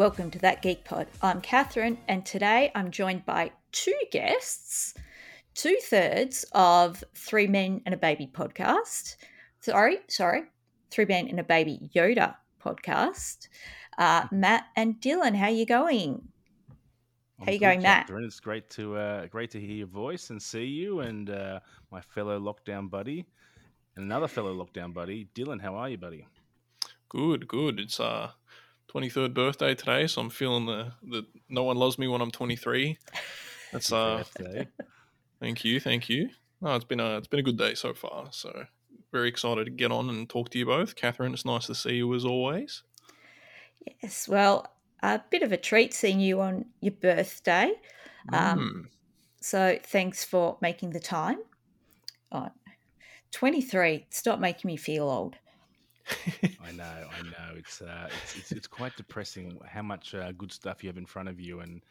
Welcome to That Geek Pod. I'm Catherine, and today I'm joined by two guests, two thirds of Three Men and a Baby podcast. Sorry, sorry, Three Men and a Baby Yoda podcast. Uh, Matt and Dylan, how you going? I'm How you good, going, Matt? Catherine. It's great to uh, great to hear your voice and see you and uh, my fellow lockdown buddy and another fellow lockdown buddy, Dylan. How are you, buddy? Good, good. It's uh 23rd birthday today, so I'm feeling the the no one loves me when I'm 23. That's Happy uh birthday. thank you, thank you. No, it's been a it's been a good day so far. So very excited to get on and talk to you both. Catherine, it's nice to see you as always. Yes, well, a bit of a treat seeing you on your birthday. Um, Mm. So thanks for making the time. Oh, 23, stop making me feel old. I know, I know. It's, uh, it's it's it's quite depressing how much uh, good stuff you have in front of you, and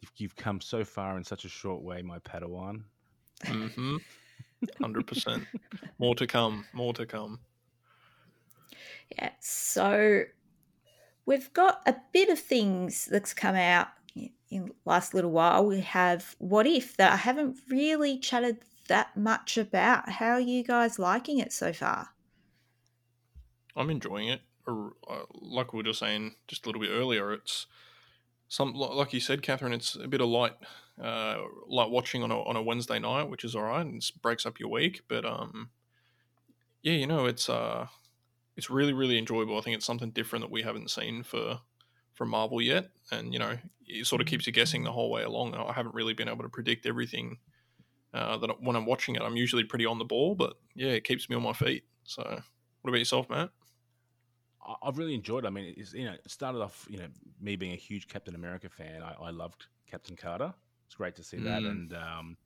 you've, you've come so far in such a short way, my Padawan. Mm-hmm. Hundred percent. More to come. More to come. Yeah, so we've got a bit of things that's come out in in the last little while. We have What If that I haven't really chatted that much about. How are you guys liking it so far? I'm enjoying it. Uh, Like we were just saying just a little bit earlier, it's some like you said, Catherine. It's a bit of light, uh, light watching on a on a Wednesday night, which is all right, and it breaks up your week. But um, yeah, you know, it's uh, it's really really enjoyable. I think it's something different that we haven't seen for for Marvel yet, and you know, it sort of keeps you guessing the whole way along. I haven't really been able to predict everything. Uh, that when I'm watching it, I'm usually pretty on the ball, but yeah, it keeps me on my feet. So, what about yourself, Matt? I've really enjoyed. It. I mean, it's you know, it started off. You know, me being a huge Captain America fan, I, I loved Captain Carter. It's great to see that, Mm. and um,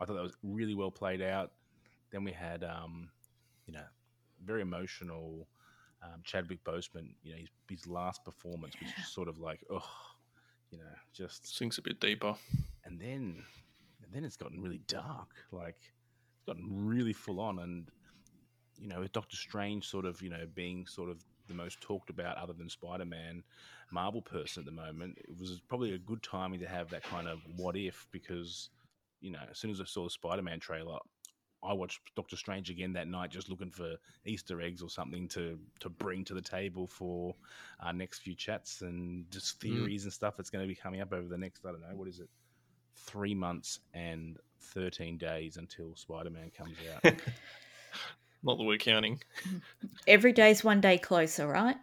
I thought that was really well played out. Then we had, um, you know, very emotional um, Chadwick Boseman. You know, his, his last performance was just sort of like, oh, you know, just Sinks a bit deeper. and then and then it's gotten really dark like it's gotten really full on and you know with doctor strange sort of you know being sort of the most talked about other than spider-man marvel person at the moment it was probably a good timing to have that kind of what if because you know as soon as i saw the spider-man trailer I watched Doctor Strange again that night, just looking for Easter eggs or something to to bring to the table for our next few chats and just Mm. theories and stuff that's going to be coming up over the next I don't know what is it, three months and thirteen days until Spider Man comes out. Not that we're counting. Every day's one day closer, right?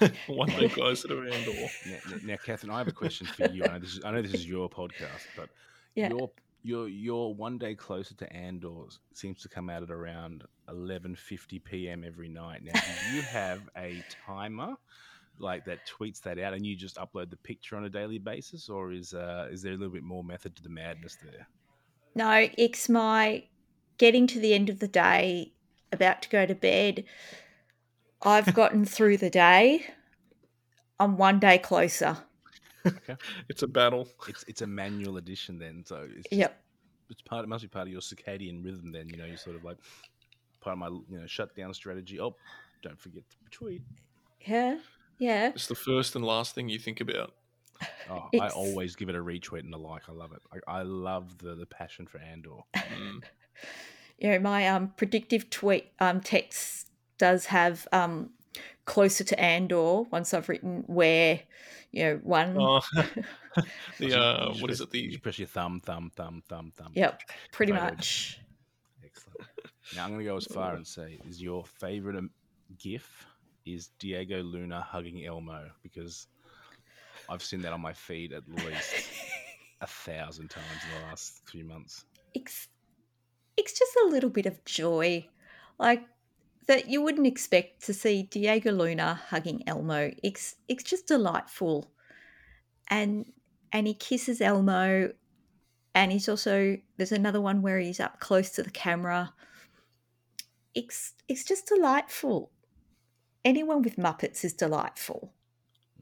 One day closer to Andor. now, now- now, Catherine, I have a question for you. I know this is, I know this is your podcast, but Yeah. your your your one day closer to Andor seems to come out at around eleven fifty p.m. every night. Now, do you have a timer like that tweets that out, and you just upload the picture on a daily basis, or is uh, is there a little bit more method to the madness there? No, it's my getting to the end of the day, about to go to bed. I've gotten through the day. I'm one day closer. It's a battle. It's it's a manual edition then, so it's just, Yep. it's part. It must be part of your circadian rhythm. Then you know you're sort of like part of my you know shutdown strategy. Oh, don't forget to tweet. Yeah. Yeah. It's the first and last thing you think about. Oh, I always give it a retweet and a like. I love it. I, I love the the passion for Andor. Mm. You know, my um predictive tweet um text does have um closer to Andor once I've written where, you know, one Oh, So the uh, what is press- it? You The just press your thumb, thumb, thumb, thumb, thumb. Yep, pretty Photo. much. Excellent. Now I'm going to go as far and say, is your favorite um, GIF is Diego Luna hugging Elmo because I've seen that on my feed at least a thousand times in the last few months. It's it's just a little bit of joy. Like that you wouldn't expect to see Diego Luna hugging Elmo. It's it's just delightful. And and he kisses Elmo and he's also there's another one where he's up close to the camera. It's it's just delightful. Anyone with Muppets is delightful.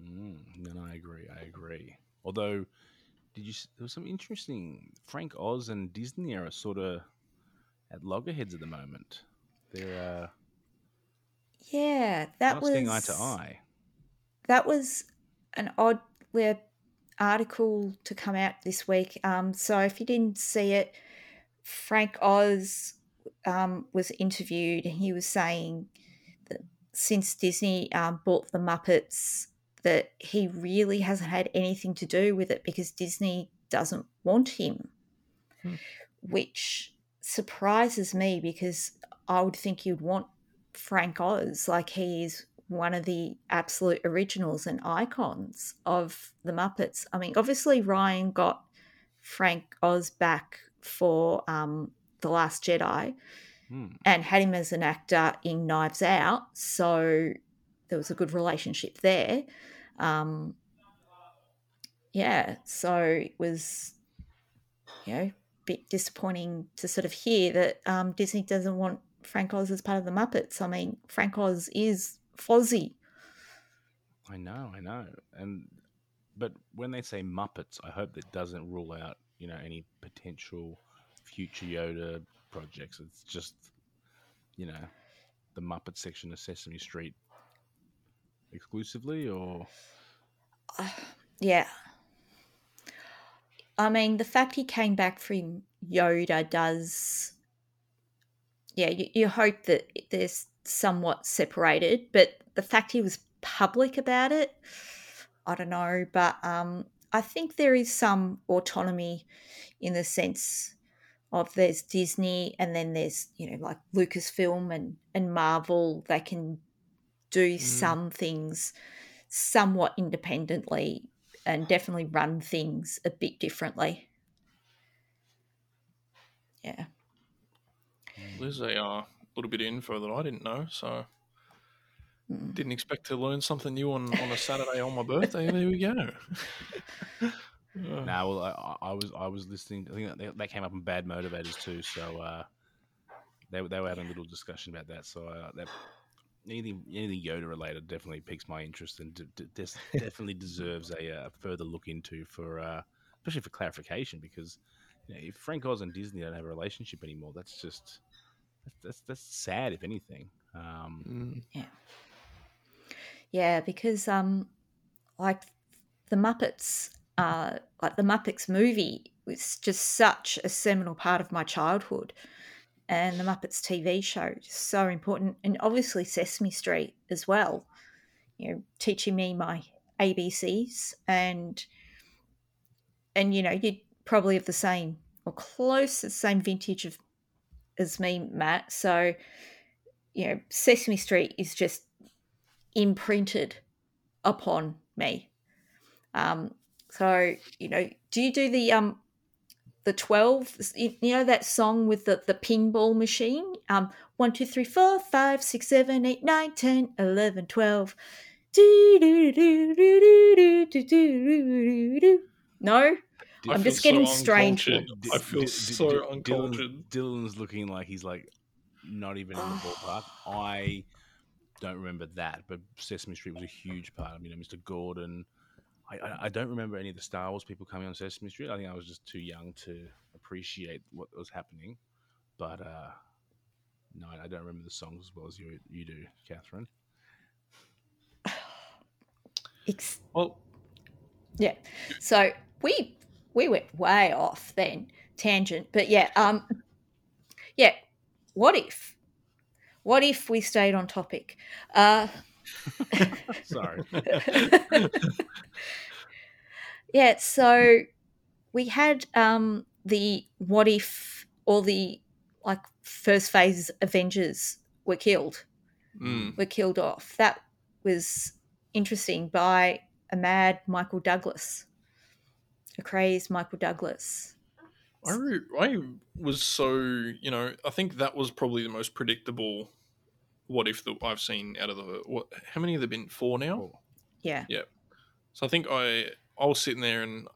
Mm, no, I agree. I agree. Although, did you? There was some interesting. Frank Oz and Disney are sort of at loggerheads at the moment. They're uh, Yeah, that was eye to eye. that was an odd article to come out this week. Um, so if you didn't see it, Frank Oz um, was interviewed and he was saying that since Disney um, bought the Muppets, that he really hasn't had anything to do with it because Disney doesn't want him, Hmm. which surprises me because I would think you'd want Frank Oz. Like he is one of the absolute originals and icons of the Muppets. I mean, obviously Ryan got Frank Oz back for um, The Last Jedi Hmm. and had him as an actor in Knives Out, so there was a good relationship there. Um, yeah, so it was, you know, bit disappointing to sort of hear that um, Disney doesn't want Frank Oz as part of the Muppets. I mean, Frank Oz is Fozzie. I know, I know. And but when they say Muppets, I hope that doesn't rule out, you know, any potential future Yoda projects. It's just, you know, the Muppet section of Sesame Street exclusively, or Uh, yeah. I mean, the fact he came back from Yoda does. Yeah, you, you hope that they're somewhat separated, but the fact he was public about it, I don't know. But um, I think there is some autonomy in the sense of there's Disney and then there's, you know, like Lucasfilm and, and Marvel. They can do some things somewhat independently and definitely run things a bit differently. Yeah. There's a uh, little bit of info that I didn't know, so Mm. didn't expect to learn something new on, on a Saturday on my birthday. There we go. Now, well, I, I was I was listening. I think that, they- that came up in Bad Motivators too. So uh, they they were having a little discussion about that. So uh, that anything anything Yoda related definitely piques my interest and d- d- des- definitely deserves a uh, further look into for uh, especially for clarification because you know, if Frank Oz and Disney don't have a relationship anymore, that's just that's that's, that's sad if anything. Um, mm, Yeah, because um like the Muppets uh like the Muppets movie was just such a seminal part of my childhood. And the Muppets TV show just so important and obviously Sesame Street as well. You know, teaching me my ABCs and and you know, you'd probably have the same or close to the same vintage of as me, Matt. So, you know, Sesame Street is just imprinted upon me. Um, so you know, do you do the um the 12 you know that song with the, the pinball machine? Um 1 2 3 4 5 6 7 8 9 10 11 12 no? I i'm just getting so strange i feel D- so D- uncultured. Dylan's looking like he's like not even in the ballpark. I don't remember that but sesame street was a huge part i mean mr gordon I, I, I don't remember any of the Star Wars people coming on Sesame Street. I think I was just too young to appreciate what was happening. But uh, no, I don't remember the songs as well as you you do, Catherine. Ex- Well, Yeah. So we we went way off then tangent, but yeah, um, yeah. What if? What if we stayed on topic? Uh, Sorry. yeah. So we had um the what if all the like first phase Avengers were killed mm, were killed off. That was interesting by a mad Michael Douglas, a crazed Michael Douglas. I re- I was so you know I think that was probably the most predictable. What if that I've seen out of the what? How many have there been? Four now. Yeah. Yeah. So I think I I was sitting there and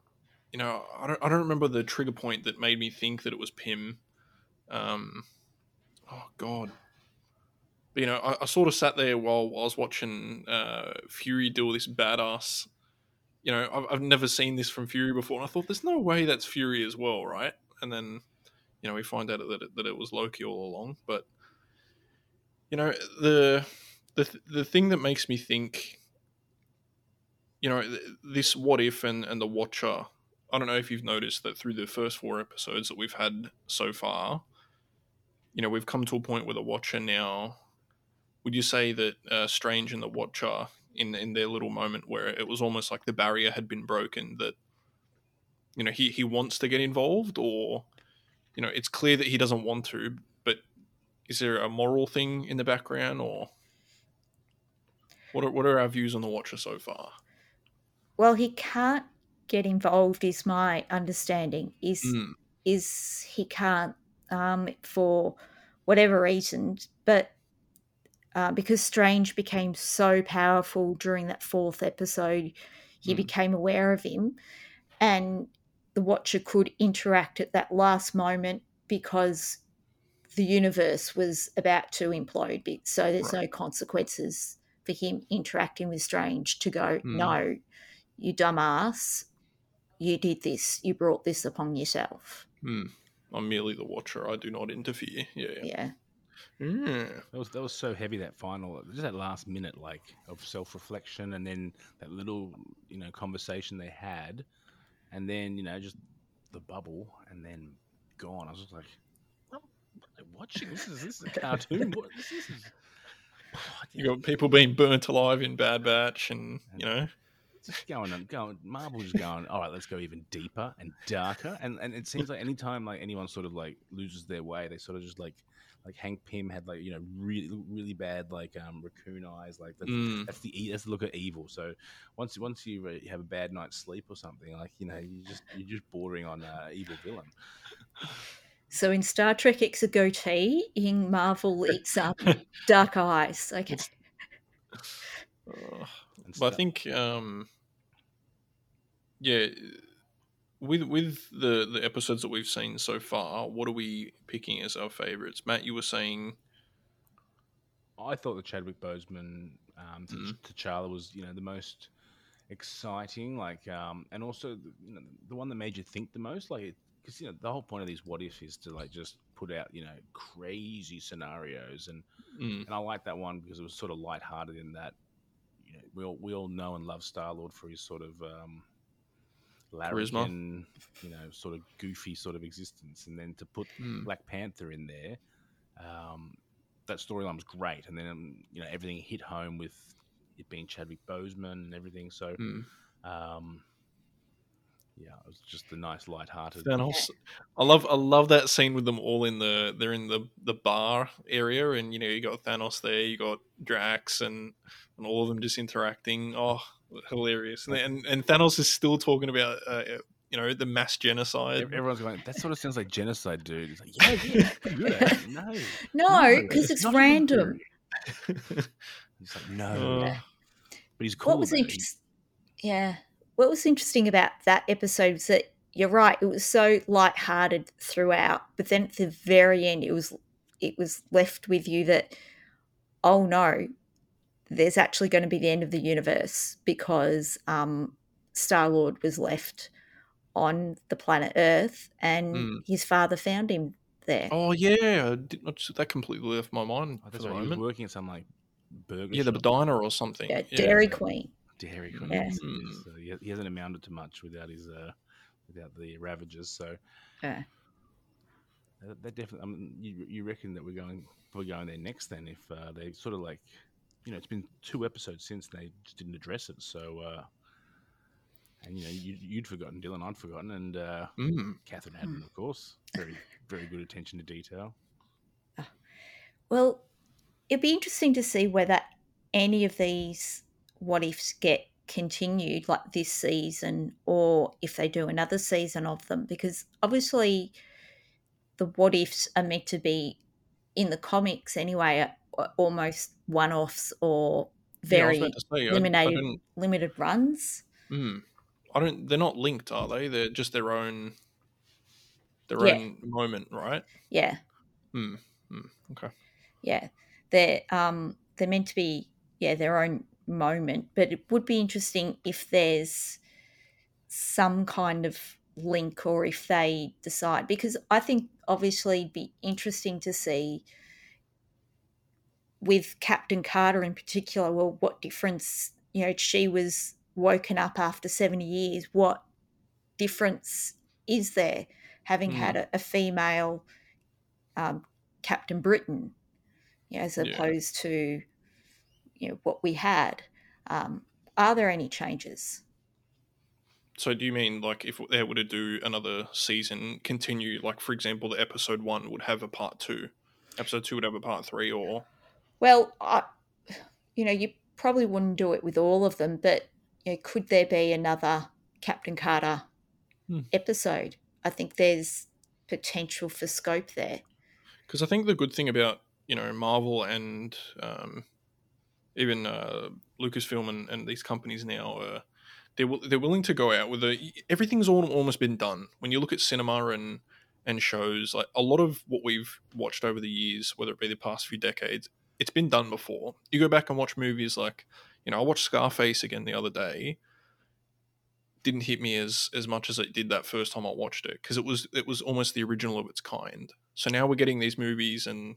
you know I don't I don't remember the trigger point that made me think that it was Pym. Um, oh God. But, you know, I, I sort of sat there while I was watching uh, Fury do all this badass. You know, I've, I've never seen this from Fury before, and I thought, there's no way that's Fury as well, right? And then, you know, we find out that it, that it was Loki all along. But, you know, the the the thing that makes me think you know, this what if and, and the Watcher. I don't know if you've noticed that through the first four episodes that we've had so far, you know, we've come to a point where the Watcher now. Would you say that uh, Strange and the Watcher, in in their little moment where it was almost like the barrier had been broken, that you know he he wants to get involved, or you know, it's clear that he doesn't want to, is there a moral thing in the background, or what are, what are our views on the Watcher so far? Well, he can't get involved, is my understanding. Is Mm, is he can't um, for whatever reason, but uh, because Strange became so powerful during that fourth episode, he Mm. became aware of him, and the Watcher could interact at that last moment because the universe was about to implode. So there's no consequences for him interacting with Strange to go, Mm. no, you dumbass, you did this, you brought this upon yourself. mm. I'm merely the Watcher. I do not interfere. Yeah, yeah. Yeah. Mm. That was that was so heavy that final, just that last minute like of self reflection, and then that little you know conversation they had, and then you know just the bubble, and then gone. I was just like, what am I watching? This is this is a cartoon. What this is? Oh, You got people being burnt alive in Bad Batch, and you know, just going and going. Marvel just going. All right, let's go even deeper and darker. And and it seems like anytime like anyone sort of like loses their way, they sort of just like like Hank Pym had like you know really really bad like um raccoon eyes. Like that's, Mm. that's the that's the look at evil. So once once you, uh, you have a bad night's sleep or something, like you know you just you're just bordering on uh, evil villain. So in Star Trek, it's a goatee. In Marvel, it's um, dark eyes. Okay. uh, but I think, um, yeah, with with the the episodes that we've seen so far, what are we picking as our favorites? Matt, you were saying, I thought the Chadwick Boseman um, to Mhm. T'Challa was, you know, the most exciting, like, um, and also the, you know, the one that made you think the most, like, because you know the whole point of these what if is to like just put out, you know, crazy scenarios, and mm, and I like that one because it was sort of lighthearted in that, you know, we all we all know and love Star Lord for his sort of um, larrikin, you know, sort of goofy sort of existence, and then to put mm, Black Panther in there, um, that storyline was great, and then um, you know everything hit home with it being Chadwick Boseman and everything. So, mm. um, yeah, it was just a nice, light-hearted. Thanos. I love I love that scene with them all in the they're in the the bar area, and you know you got Thanos there, you got Drax, and and all of them just interacting. Oh, hilarious! And and, and Thanos is still talking about uh, you know the mass genocide. Everyone's going. That sort of sounds like genocide, dude. It's like, yeah, yeah, pretty good at it. No, No, because it's not even random. good. He's like, no, Uh, but he's cool. what was interesting? Yeah, what was interesting about that episode was that you're right. It was so light-hearted throughout, but then at the very end, it was it was left with you that oh no, there's actually going to be the end of the universe because um, Star Lord was left on the planet Earth, and Mm. his father found him there. oh yeah, I did not, that completely left my mind Oh, for that's right. He was working at some like burger. Yeah, the shop. diner or something. yeah, Yeah. Dairy Queen. Dairy Queen. Yeah. yes, Mm. So he, he hasn't amounted to much without his uh, without the Ravagers. So Yeah. uh, that definitely. I mean, you, you reckon that we're going we're going there next? Then if uh, they sort of like, you know, it's been two episodes since they just didn't address it. So uh, and you know, you, you'd forgotten, Dylan, I'd forgotten, and uh, Mm. Catherine hadn't, of course. Very very good attention to detail. Well, it'd be interesting to see whether any of these what ifs get continued like this season or if they do another season of them because obviously the what ifs are meant to be in the comics anyway almost one-offs or Yeah, I was very to say, I- I limited limited runs Mm. I don't. They're not linked, are they? They're just their own. Their Yeah. own moment, right? yeah Hmm. Hmm. Okay. yeah they're um they're meant to be yeah their own moment but it would be interesting if there's some kind of link or if they decide because i think obviously it'd be interesting to see with captain carter in particular well what difference you know she was woken up after 70 years, what difference is there having Mm. had a, a female um, Captain Britain you know, as Yeah. opposed to you know what we had? Um, are there any changes? So do you mean like if they were to do another season, continue like for example, the episode one would have a part two, episode two would have a part three, or Well, I, you know, you probably wouldn't do it with all of them, but you know, could there be another Captain Carter Hmm. episode? I think there's potential for scope there. because I think the good thing about you know Marvel and um, even uh, Lucasfilm and, and these companies now uh, they're they're willing to go out with a everything's all, almost been done. When you look at cinema and and shows, like a lot of what we've watched over the years, whether it be the past few decades, it's been done before. You go back and watch movies like you know I watched Scarface again the other day. Didn't hit me as as much as it did that first time I watched it because it was it was almost the original of its kind. So now we're getting these movies and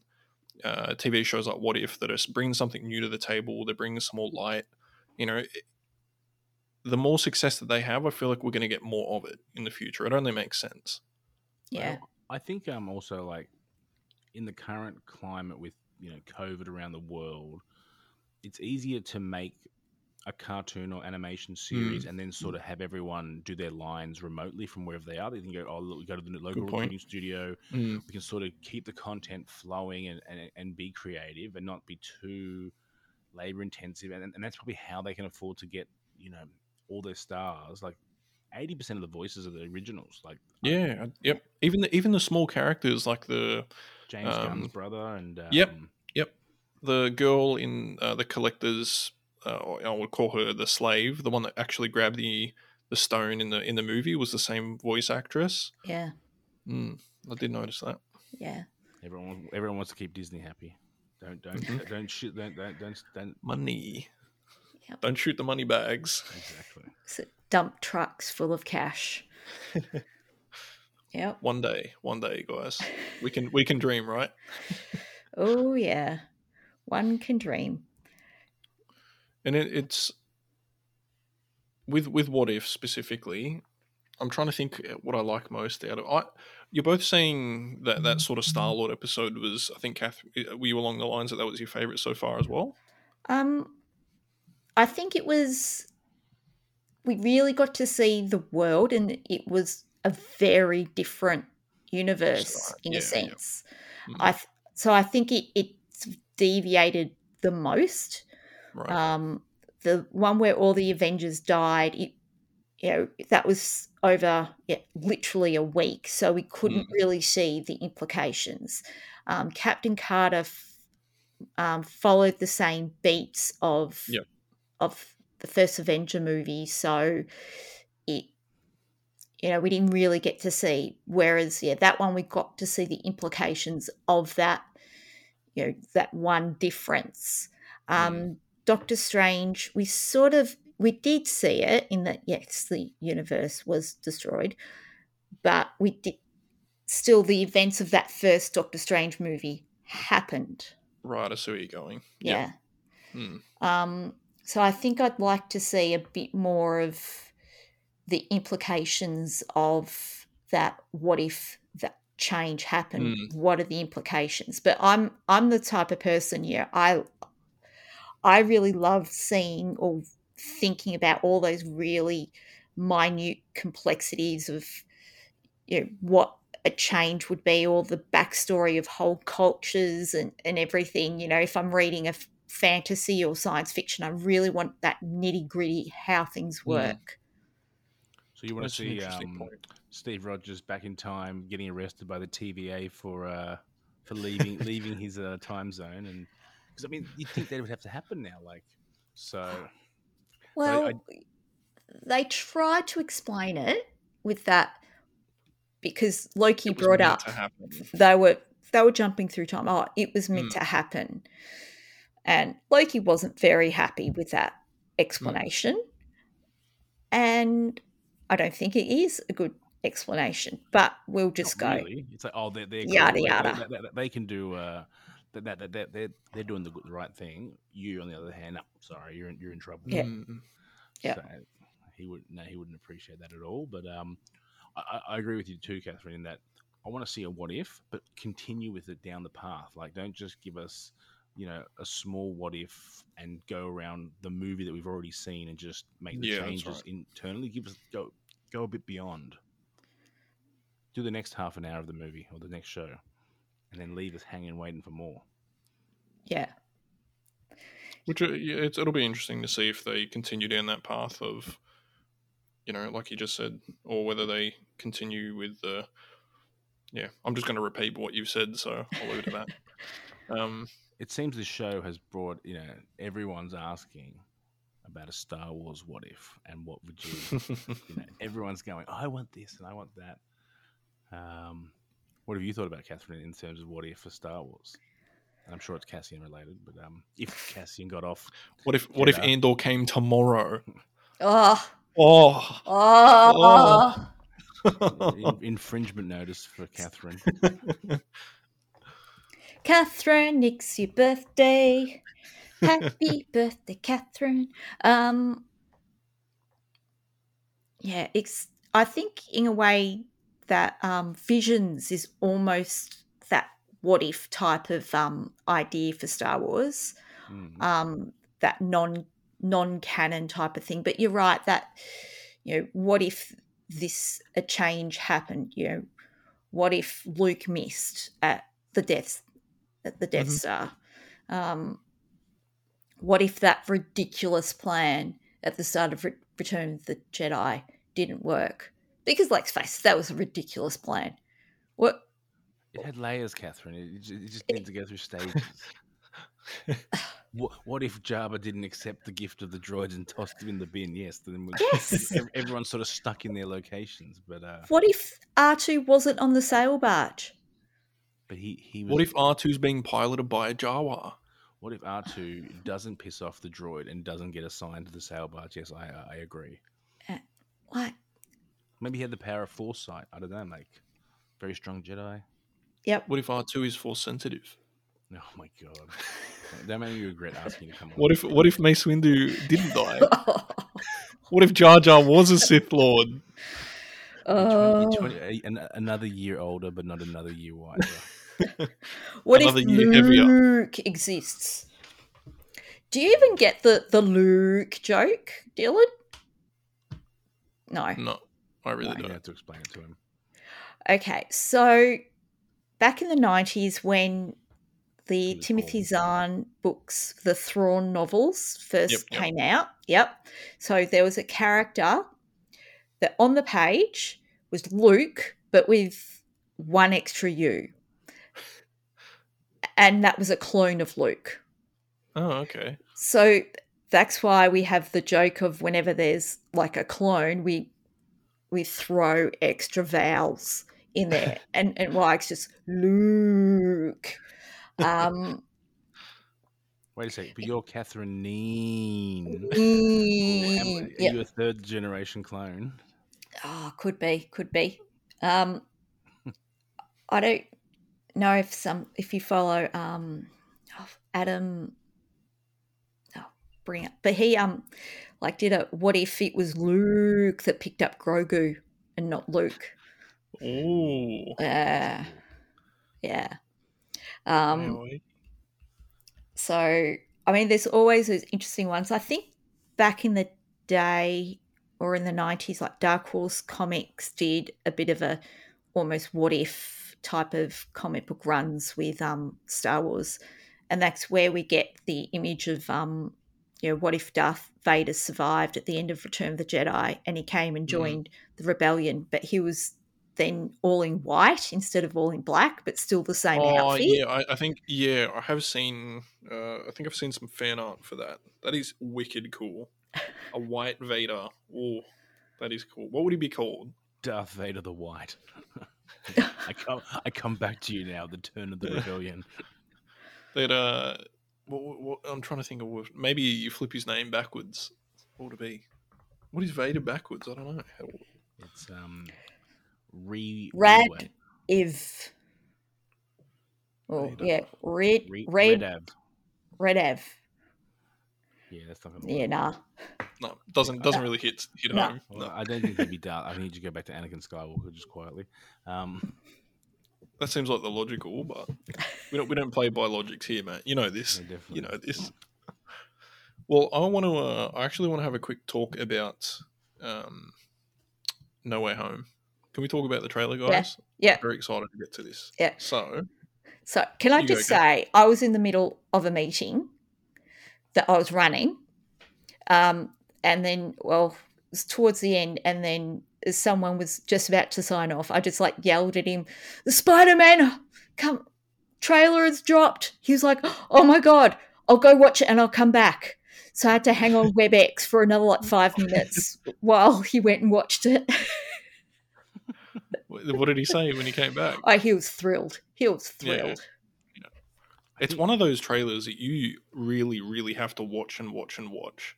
uh, TV shows like What If that are bringing something new to the table. They're bringing some more light. You know, it- the more success that they have, I feel like we're going to get more of it in the future. It only makes sense. Yeah, Well, I think um also like in the current climate with you know COVID around the world, it's easier to make a cartoon or animation series and then sort of have everyone do their lines remotely from wherever they are. They can go, oh, look, we go to the local recording studio. Mm. We can sort of keep the content flowing and, and, and be creative and not be too labor intensive. And, and that's probably how they can afford to get, you know, all their stars. Like 80% of the voices are the originals. Like, Yeah. Yep. Even the even the small characters like the James Gunn's Um, brother and um, yep. the girl in uh, the collector's uh, I would call her the slave, the one that actually grabbed the the stone in the in the movie was the same voice actress. yeah, Mm, I did notice that. yeah. everyone everyone wants to keep Disney happy. Don't don't Mhm. don't shoot don't don't don't, don't Money. Yep. Don't shoot the money bags. exactly. So dump trucks full of cash. yep. One day, one day, guys, we can we can dream, right? Oh yeah. One can dream. And it, it's with with what if specifically. I'm trying to think what I like most out of. I, you're both saying that that sort of Star Lord episode was. I think Kath, were you along the lines that that was your favorite so far as well? Um, I think it was. We really got to see the world, and it was a very different universe in yeah, a yeah. sense. Mhm. I th- so I think it it's deviated the most. Right. Um, the one where all the Avengers died, it, you know, that was over yeah, literally a week, so we couldn't Mm. really see the implications. Um, Captain Carter f- um, followed the same beats of Yep. of the first Avenger movie, so it you know we didn't really get to see. Whereas yeah, that one we got to see the implications of that you know that one difference. Um, Doctor Strange, we sort of we did see it in that yes, the universe was destroyed, but we did still the events of that first Doctor Strange movie happened. right. I see where you're going. Yeah. Hmm. Um, so I think I'd like to see a bit more of the implications of that. What if that change happened? What are the implications? But I'm I'm the type of person. Yeah, I I really love seeing or thinking about all those really minute complexities of you know what a change would be or the backstory of whole cultures and, and everything you know if i'm reading a f- fantasy or science fiction i really want that nitty gritty how things Mm. work So you want That's to see um. Steve Rogers back in time getting arrested by the TVA for uh, for leaving leaving his uh, time zone and because I mean you'd think that would have to happen now like so well I- they tried to explain it with that because loki brought up they were they were jumping through time. Oh, it was meant Mm. to happen, and Loki wasn't very happy with that explanation, and I don't think it is a good explanation. But we'll just not go. really. It's like oh they're, they're Yada, cool. They- yada. They, they- they can do uh, that that that that they're, they're doing the, the right thing. You on the other hand, no, sorry, you're in, you're in trouble. Yeah. Mm. Yeah. So he would no, he wouldn't appreciate that at all. But um, I, I- I agree with you too, Catherine, in that I want to see a what if, but continue with it down the path. Like, don't just give us, you know, a small what if and go around the movie that we've already seen and just make the Yeah, changes right. internally. Give us go go a bit beyond. Do the next half an hour of the movie or the next show, and then leave us hanging, waiting for more. Yeah. Which uh, yeah, it's, it'll be interesting to see if they continue down that path of, you know, like you just said, or whether they continue with the. Yeah, I'm just going to repeat what you've said, so I'll leave it at that. Um, it seems this show has brought you know everyone's asking about a Star Wars what if and what would you you know everyone's going I want this and I want that. Um, what have you thought about Catherine in terms of what if for Star Wars? And I'm sure it's Cassian related, but um, if Cassian got off, what if what if Yeah. Andor came tomorrow? Oh, Oh, oh, in- infringement notice for Catherine. Catherine, it's your birthday. Happy birthday, Catherine. Um, yeah, it's. I think in a way that um, Visions is almost that what if type of um, idea for Star Wars. Mm. um, that non non canon type of thing. But you're right that you know what if this a change happened? You know, what if Luke missed at the death at the Death Mhm. Star? Um, what if that ridiculous plan at the start of Re- Return of the Jedi didn't work? Because let's face it, that was a ridiculous plan. What It had layers, Catherine. It, it it just needed to go through stages. what, what if Jabba didn't accept the gift of the droids and tossed him in the bin? Yes, then we- Yes. ev- everyone's sort of stuck in their locations. But uh, what if R two wasn't on the sail barge? but he he was. what if R2's being piloted by a Jawa? what if R two doesn't piss off the droid and doesn't get assigned to the sail barge? Yes, I I agree. What? Maybe he had the power of foresight. I don't know, like very strong Jedi. Yep. What if R2 is force sensitive? Oh my god! That made me regret asking you to come on. What if what if Mace Windu didn't die? What if Jar Jar was a Sith Lord? Uh, you're twen- Oh. you're twen- an- another year older, but not another year wiser. what Another if year heavier. Luke exists? Do you even get the the Luke joke, Dylan? No. No, I really you don't. have to explain it to him. Okay, so back in the nineties when the was Timothy born. Zahn books, the Thrawn novels, first Yep, yep. came out. Yep. So there was a character that on the page was Luke, but with one extra U. And that was a clone of Luke. Oh, okay. So that's why we have the joke of whenever there's like a clone, we we throw extra vowels in there, and and Mike's just Luke. Um, Wait a second, but you're Catherine Neen. Are you a third generation clone? Oh, could be, could be. Um, I don't know if some if you follow um oh, Adam. Oh, bring it. But he um like did a what if it was Luke that picked up Grogu and not Luke? Oh, Uh, yeah. Um. So, I mean, there's always those interesting ones. I think back in the day or in the 90s, like Dark Horse Comics did a bit of a almost what if type of comic book runs with um, Star Wars. And that's where we get the image of, um, you know, what if Darth Vader survived at the end of Return of the Jedi and he came and Mhm. joined the rebellion, but he was then all in white instead of all in black, but still the same Oh outfit. yeah, I, I think yeah, I have seen. Uh, I think I've seen some fan art for that. That is wicked cool. A white Vader. Oh, that is cool. What would he be called? Darth Vader the White. I come, I come back to you now. The turn of the rebellion. That uh, what, what, what- I'm trying to think of. what- Maybe you flip his name backwards. What would it be? What is Vader backwards? I don't know. It's um, re Rad re- Iv. Oh, yeah. Red, re- red, Red Ab. red Av. Yeah, that's not gonna Yeah, work. nah. no, doesn't doesn't really hit hit No. home. Well, No. I don't think they'd be dark. I think you go back to Anakin Skywalker just quietly. Um, That seems like the logical, but we don't we don't play by logics here, Matt. You know this. yeah. You know this. Well, I want to. Uh, I actually want to have a quick talk about um, No Way Home. Can we talk about the trailer, guys? Yeah. Very excited to get to this. Yeah. So, So, can I just say, I was in the middle of a meeting that I was running. Um, and then, well, it was towards the end, and then as someone was just about to sign off, I just like yelled at him, The Spider Man come trailer has dropped. He was like, Oh my God, I'll go watch it and I'll come back. So I had to hang on WebEx for another like five minutes while he went and watched it. what did he say when he came back? Oh, he was thrilled. He was Yeah. thrilled. It's one of those trailers that you really, really have to watch and watch and watch.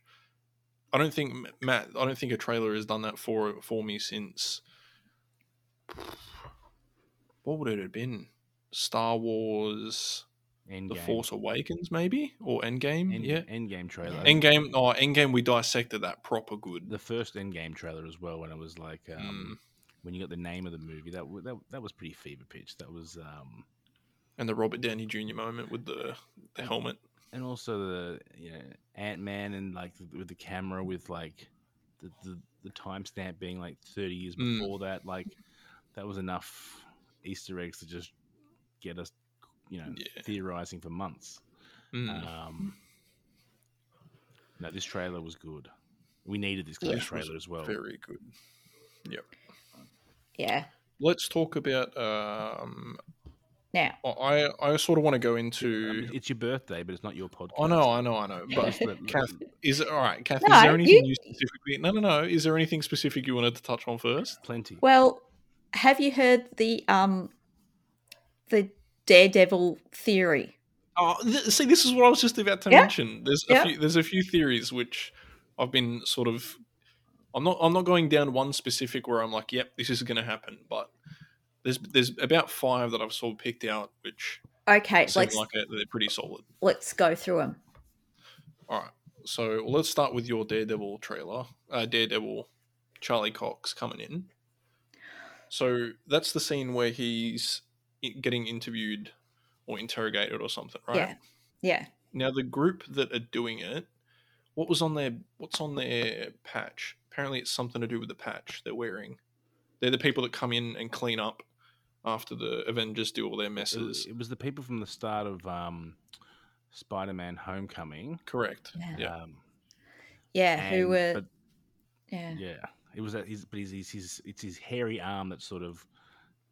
I don't think Matt. I don't think a trailer has done that for for me since. What would it have been? Star Wars: Endgame. The Force Awakens, maybe, or Endgame? End, yeah, Endgame trailer. Endgame. Oh, Endgame. We dissected that proper good. The first Endgame trailer as well, when it was like Mm. um, when you got the name of the movie, that that that was pretty fever pitch. That was um, and the Robert Downey Jr. moment with the the helmet. And also the you know Ant Man and like with the camera with like the the, the timestamp being like thirty years Mm. before that. Like that was enough Easter eggs to just get us, you know, Yeah. theorizing for months. Mm. Um, no, this trailer was good. We needed this Yeah. of This was trailer as well. Very good. Yep. Yeah. Let's talk about. Um, Now, I I sort of want to go into. mean, it's your birthday, but it's not your podcast. I know, I know, I know. But Kath, is it all right? Kath, No, is there anything you- you specifically? No, no, no. Is there anything specific you wanted to touch on first? plenty. well, have you heard the um the Daredevil theory? Oh, th- see, this is what I was just about to Yeah. mention. There's Yeah. a few. There's a few theories which I've been sort of. I'm not. I'm not going down one specific where I'm like, "Yep, this is going to happen." But there's there's about five that I've sort of picked out, which Okay, seem like a, they're pretty solid. let's go through them. All right. So let's start with your Daredevil trailer. Uh, Daredevil, Charlie Cox coming in. So that's the scene where he's getting interviewed or interrogated or something, right? Yeah. Yeah. Now the group that are doing it, what was on their what's on their patch? Apparently, it's something to do with the patch they're wearing. They're the people that come in and clean up after the Avengers do all their messes. it was the people from the start of um, Spider-Man: Homecoming. Correct. Yeah. Yeah. Um, Yeah, who were but yeah. yeah, it was that. His, but his, his, his, it's his hairy arm that sort of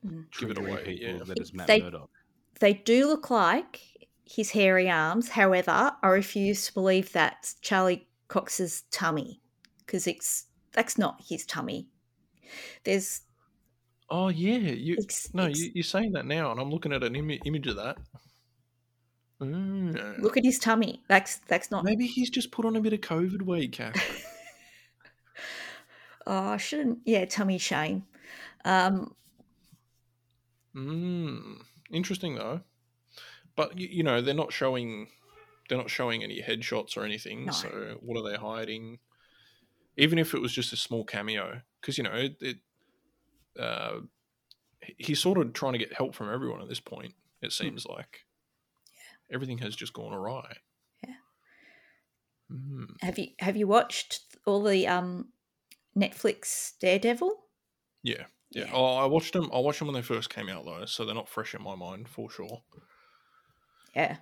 Mm. Give it away, people yeah. that is Matt They- Murdock. They do look like his hairy arms. However, I refuse to believe that's Charlie Cox's tummy because it's that's not his tummy. There's Oh yeah, you it's, no, it's- you, you're saying that now, and I'm looking at an Im- image of that. Mm. look at his tummy. That's that's not. Maybe he's just put on a bit of COVID weight, Kath. Oh, I shouldn't. Yeah, tummy shame. Um, mm. Interesting though, but you, you know they're not showing they're not showing any headshots or anything. No. So what are they hiding? Even if it was just a small cameo, because you know it. it uh, he's sort of trying to get help from everyone at this point. Hmm. It seems like yeah. everything has just gone awry. Yeah. Mm. have you have you watched all the um Netflix Daredevil? Yeah, yeah. Yeah. Oh, I watched them. I watched them when they first came out though, so they're not fresh in my mind for sure. Yeah.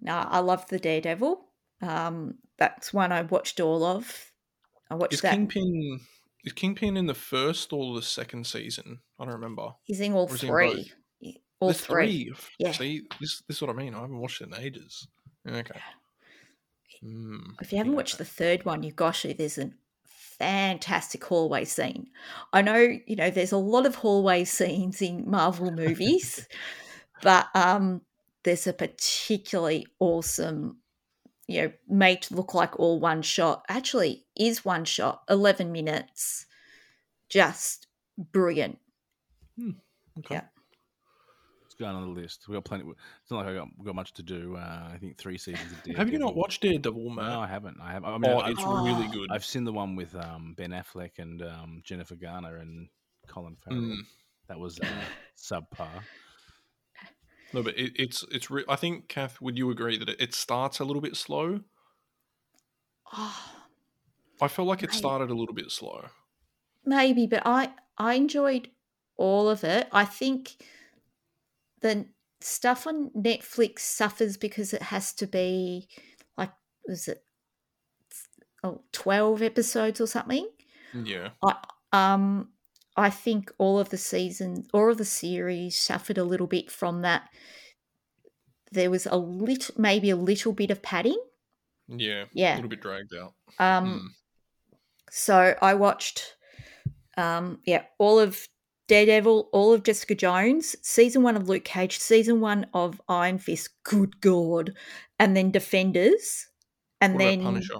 No, I love the Daredevil. Um, that's one I watched all of. I watched Is that. Kingpin is Kingpin in the first or the second season? I don't remember. He's in all he in three. All There's three. Yeah. Yeah. See, this this is what I mean. I haven't watched it in ages. Okay. Hmm. If you haven't Yeah. watched the third one, you gosh, there's a fantastic hallway scene. I know, you know, there's a lot of hallway scenes in Marvel movies, but um, there's a particularly awesome, you know, made to look like all one shot. Actually, is one shot, eleven minutes, just brilliant. Okay. Yeah. It's going on the list. We got plenty. It's not like I got, got much to do. Uh, I think three seasons of Daredevil. Have you not watched Daredevil, Matt? No, I haven't. I have. I mean, oh, I, it's Oh. really good. I've seen the one with um, Ben Affleck and um, Jennifer Garner and Colin Farrell. Mm. That was uh, subpar. No, but it, it's it's. Re- I think, Kath, would you agree that it, it starts a little bit slow? Oh, I felt like it Right. started a little bit slow. maybe, but I I enjoyed all of it. I think the stuff on Netflix suffers because it has to be like was it oh, 12 episodes or something. Yeah, I um I think all of the seasons, all of the series suffered a little bit from that. There was a little, maybe a little bit of padding. yeah, Yeah. a little bit dragged out. Um, so I watched, um, yeah, all of Daredevil, all of Jessica Jones, season one of Luke Cage, season one of Iron Fist. Good God, and then Defenders, and what then Punisher?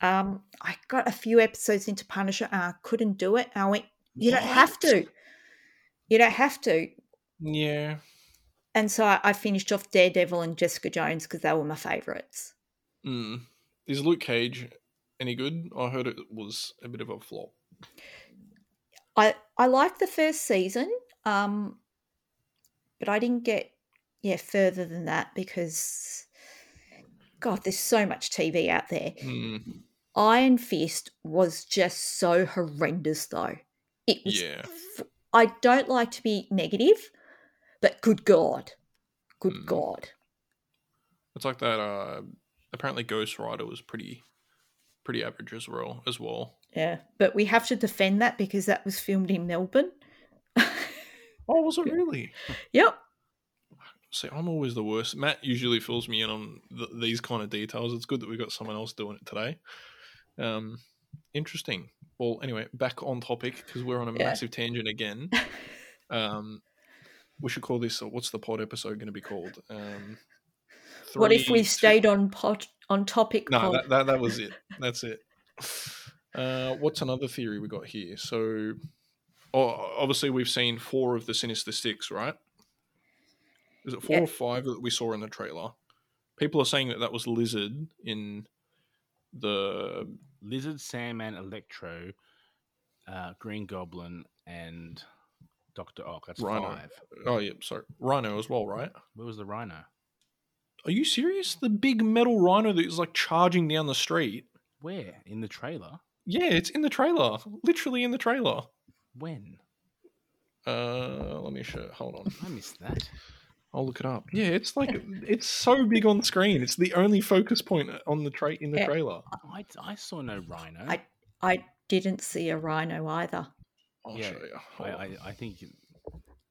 um, I got a few episodes into Punisher and I couldn't do it. I went, you don't have to. You don't have to. Yeah, And so I, I finished off Daredevil and Jessica Jones because they were my favourites. mm. is Luke Cage any good? I heard it was a bit of a flop. I I liked the first season, um, but I didn't get yeah further than that because God, there's so much TV out there. Mm. Iron Fist was just so horrendous, though. It was. Yeah, I don't like to be negative, but good God, good Mm. God. it's like that. Uh, apparently, Ghost Rider was pretty, pretty average as well. As well. Yeah, but we have to defend that because that was filmed in Melbourne. Oh, was it really? Yep. See, I'm always the worst. Matt usually fills me in on th- these kind of details. It's good that we got someone else doing it today. Um, interesting. Well, anyway, back on topic because we're on a Yeah. massive tangent again. Um, we should call this. uh, What's the pod episode going to be called? Um, what if we stayed on pot on topic? No, pod? that, that that was it. That's it. Uh, what's another theory we got here? So, oh, obviously we've seen four of the Sinister Six, right? Is it four or five that we saw in the trailer? People are saying that that was Lizard in the Lizard, Sandman, Electro, uh, Green Goblin, and Doctor Ock. That's Rhino. five. oh yeah, sorry, Rhino as well, right? Where was the Rhino? Are you serious? The big metal Rhino that is like charging down the street. Where in the trailer? Yeah, it's in the trailer, literally in the trailer. When? Uh, let me show. Hold on. I missed that. I'll look it up. Yeah, it's like it's so big on screen. It's the only focus point on the tra- in the Yeah. trailer. I, I saw no Rhino. I I didn't see a rhino either. I'll Yeah, show you. I, I, I think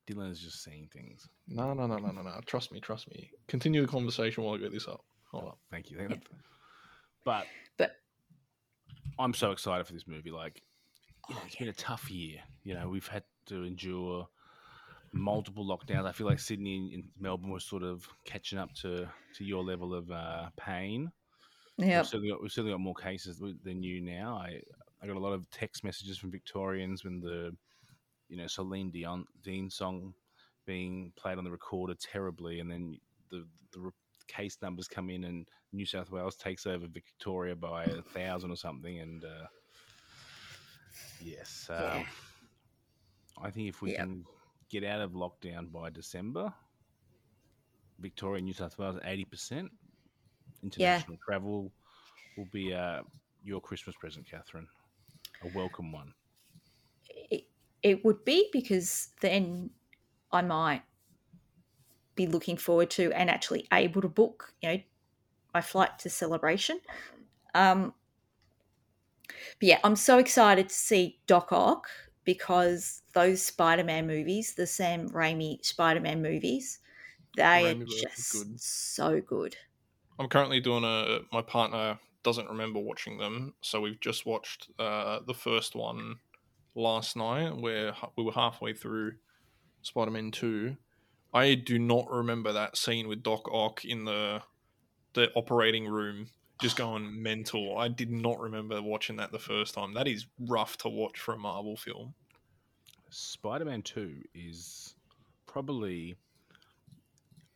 Dylan is just seeing things. No, no, no, no, no, no. Trust me, trust me. Continue the conversation while I get this up. Hold up. Thank you. But But- I'm so excited for this movie. Like, you know, it's been a tough year. You know, we've had to endure multiple lockdowns. I feel like Sydney and- Melbourne were sort of catching up to to your level of uh, pain. Yeah. We've certainly got we've certainly got more cases than you now. I I got a lot of text messages from Victorians when the you know Celine Dion Dean song being played on the recorder terribly, and then the the re- case numbers come in, and New South Wales takes over Victoria by a thousand or something, and uh, yes, uh, Yeah. I think if we Yep. can get out of lockdown by December, Victoria, New South Wales, eighty percent international travel will be uh, your Christmas present, Catherine. A welcome one. It, it would be because then I might be looking forward to and actually able to book, you know, my flight to celebration. Um, but yeah, I'm so excited to see Doc Ock because those Spider-Man movies, the Sam Raimi Spider-Man movies, they Raimi are just good. so good. I'm currently doing a. My partner doesn't remember watching them, so we've just watched uh, the first one last night, where we were halfway through Spider-Man Two. I do not remember that scene with Doc Ock in the the operating room just going mental. I did not remember watching that the first time. That is rough to watch for a Marvel film. Spider Man 2 is probably